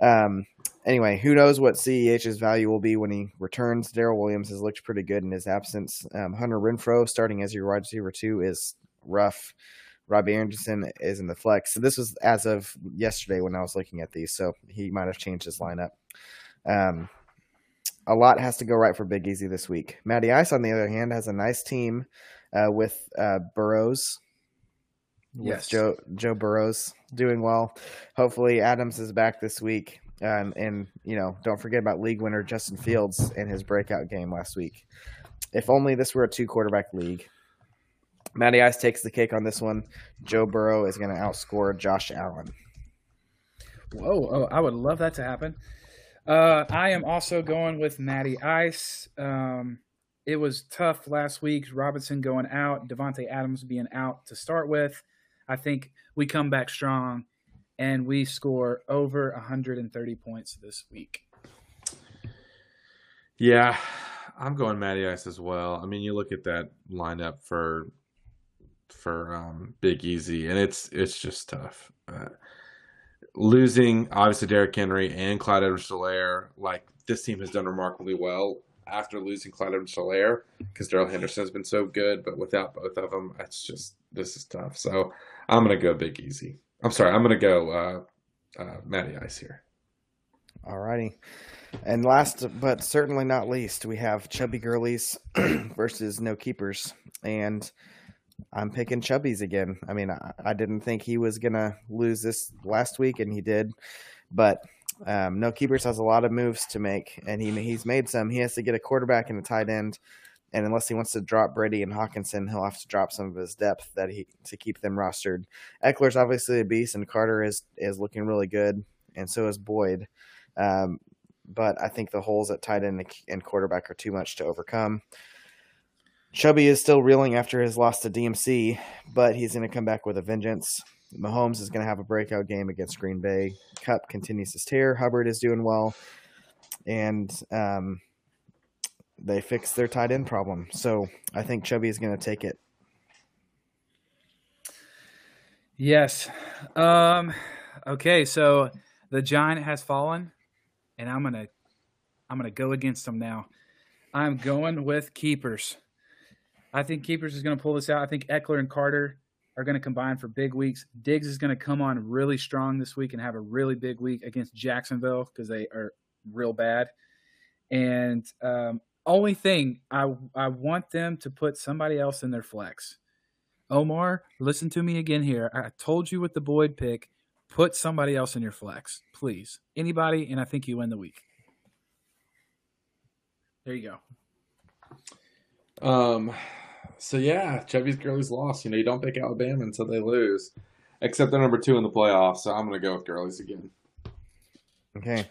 Um, anyway, who knows what CEH's value will be when he returns? Darrel Williams has looked pretty good in his absence. Um, Hunter Renfrow starting as your wide receiver two is rough. Robbie Anderson is in the flex. So this was as of yesterday when I was looking at these, so he might have changed his lineup. Um, a lot has to go right for Big Easy this week. Matty Ice, on the other hand, has a nice team uh, with uh, Burrows. With Yes. Joe Joe Burrows doing well. Hopefully Adams is back this week. Um, and you know, don't forget about league winner Justin Fields and his breakout game last week. If only this were a two quarterback league. Matty Ice takes the cake on this one. Joe Burrow is going to outscore Josh Allen. Whoa, oh, I would love that to happen. Uh, I am also going with Matty Ice. Um, it was tough last week. Robinson going out, Davante Adams being out to start with. I think we come back strong and we score over 130 points this week. Yeah, I'm going Matty Ice as well. I mean, you look at that lineup for for um, Big Easy, and it's it's just tough. Uh, losing obviously Derrick Henry and Clyde Edwards-Helaire, like this team has done remarkably well after losing Clyde Edwards-Helaire because Darrell Henderson has been so good, but without both of them, it's just this is tough. So I'm gonna go Big Easy. I'm sorry, I'm gonna go uh, uh, Matty Ice here. Alrighty. And last but certainly not least, we have Chubby Girlies [CLEARS THROAT] versus No Keepers. And I'm picking Chubbies again. I mean, I, I didn't think he was to lose this last week, and he did. But um, No Keepers has a lot of moves to make, and he he's made some. He has to get a quarterback and a tight end. And unless he wants to drop Brady and Hockenson, he'll have to drop some of his depth that he to keep them rostered. Ekeler's obviously a beast, and Carter is is looking really good, and so is Boyd. Um, but I think the holes at tight end and quarterback are too much to overcome. Chubby is still reeling after his loss to DMC, but he's going to come back with a vengeance. Mahomes is going to have a breakout game against Green Bay. Kupp continues his tear. Hubbard is doing well, and um, they fixed their tight end problem. So I think Chubby is going to take it. Yes. Um, okay, so the giant has fallen, and I'm gonna I'm gonna go against them now. I'm going with keepers. I think keepers is gonna pull this out. I think Ekeler and Carter are gonna combine for big weeks. Diggs is gonna come on really strong this week and have a really big week against Jacksonville because they are real bad. And um, only thing I I want them to put somebody else in their flex. Omar, listen to me again here. I told you with the Boyd pick, put somebody else in your flex, please. Anybody, and I think you win the week. There you go. Um, so yeah, Chevy's Girlies lost. You know, you don't pick Alabama until they lose, except they're number two in the playoffs. So I'm gonna go with Girlies again, Okay.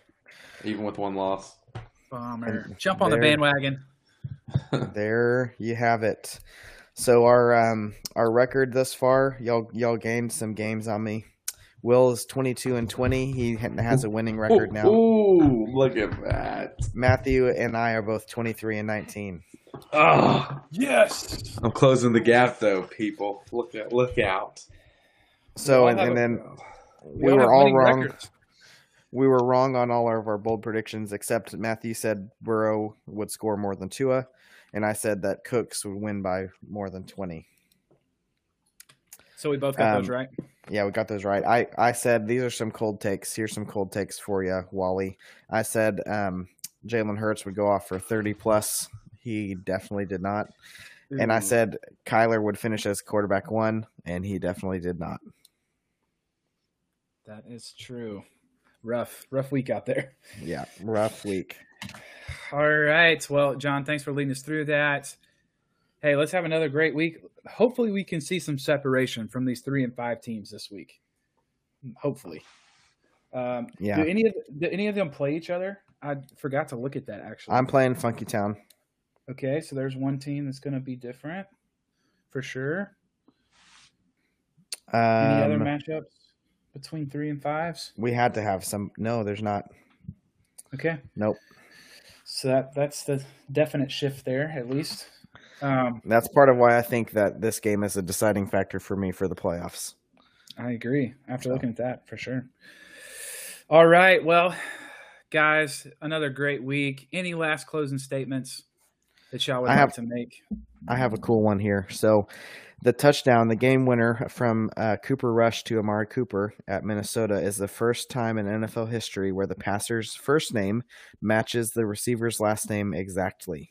even with one loss. Bomber. And Jump on the bandwagon. [LAUGHS] there you have it. So our um our record thus far, y'all y'all gained some games on me. Will is twenty two and twenty. He has a winning record now. Ooh, look at that. Matthew and I are both twenty three and nineteen. Oh, Yes. I'm closing the gap though, people. Look at look out. So all and, have and a- then We we were all wrong. records. We were wrong on all of our bold predictions, except Matthew said Burrow would score more than Tua, and I said that Cooks would win by more than twenty. So we both got those Um, right. Yeah, we got those right. I, I said these are some cold takes. Here's some cold takes for you, Wally. I said um, Jalen Hurts would go off for 30 plus. He definitely did not. And I said Kyler would finish as quarterback one, and he definitely did not. that is true. Rough, rough week out there. Yeah, rough week. All right. Well, John, thanks for leading us through that. Hey, let's have another great week. Hopefully, we can see some separation from these three and five teams this week. Hopefully. Um, Yeah. Do any of do any of them play each other? I forgot to look at that actually. I'm playing Funky Town. okay, so there's one team that's going to be different for sure. Any other Um, matchups between three and fives? we had to have some. No, there's not. Okay. Nope. So that that's the definite shift there, at least. Um, That's part of why I think that this game is a deciding factor for me for the playoffs. I agree. After looking at that, for sure. All right. Well, guys, another great week. Any last closing statements that y'all would I like have- to make? I have a cool one here. So, the touchdown, the game winner from uh, Cooper Rush to Amari Cooper at Minnesota is the first time in NFL history where the passer's first name matches the receiver's last name exactly.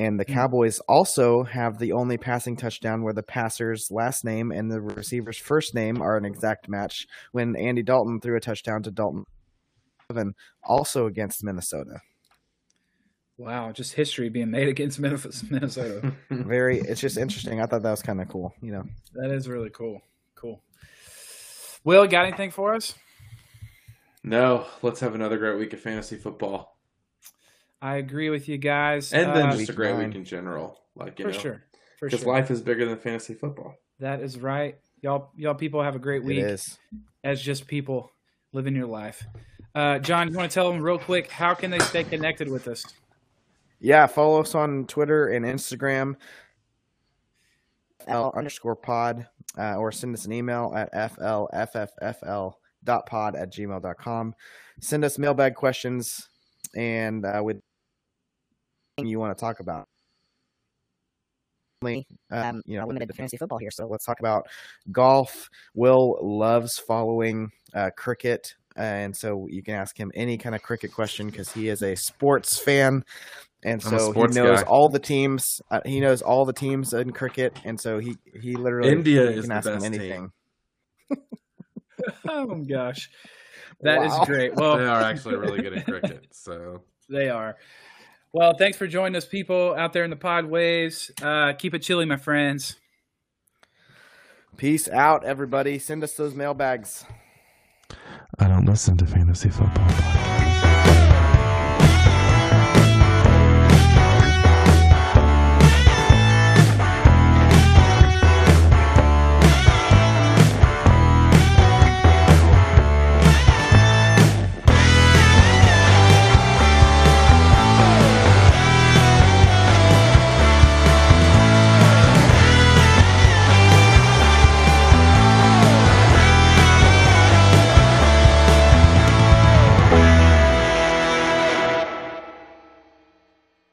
And the Hmm. Cowboys also have the only passing touchdown where the passer's last name and the receiver's first name are an exact match when Andy Dalton threw a touchdown to Dalton, also against Minnesota. Wow, just history being made against Memphis, Minnesota. [LAUGHS] Very, it's just interesting. I thought that was kind of cool, you know. that is really cool. Cool. Will, got anything for us? no, let's have another great week of fantasy football, I agree with you guys. and then Uh, just a great nine. week in general. Like you for know, sure. For because sure. life is bigger than fantasy football. That is right. Y'all y'all people have a great week is. as just people living your life. Uh, John, you want to tell them real quick how can they stay connected with us? Yeah, follow us on Twitter and Instagram, L underscore pod, uh, or send us an email at flffffl dot pod at gmail.com. Send us mailbag questions and uh, with you want to talk about. Um, you know, limited to fantasy football here. so let's talk about golf. Will loves following uh, cricket, and so you can ask him any kind of cricket question because he is a sports fan, and I'm so he knows guy. all the teams. Uh, he knows all the teams in cricket, and so he he literally India you is can the ask him best anything. team. [LAUGHS] oh my gosh, that is Wow. great. Well, they are actually really good at [LAUGHS] cricket. So they are. Well, thanks for joining us, people out there in the pod waves. Uh, keep it chilly, my friends. Peace out, everybody. Send us those mailbags. I don't listen to fantasy football.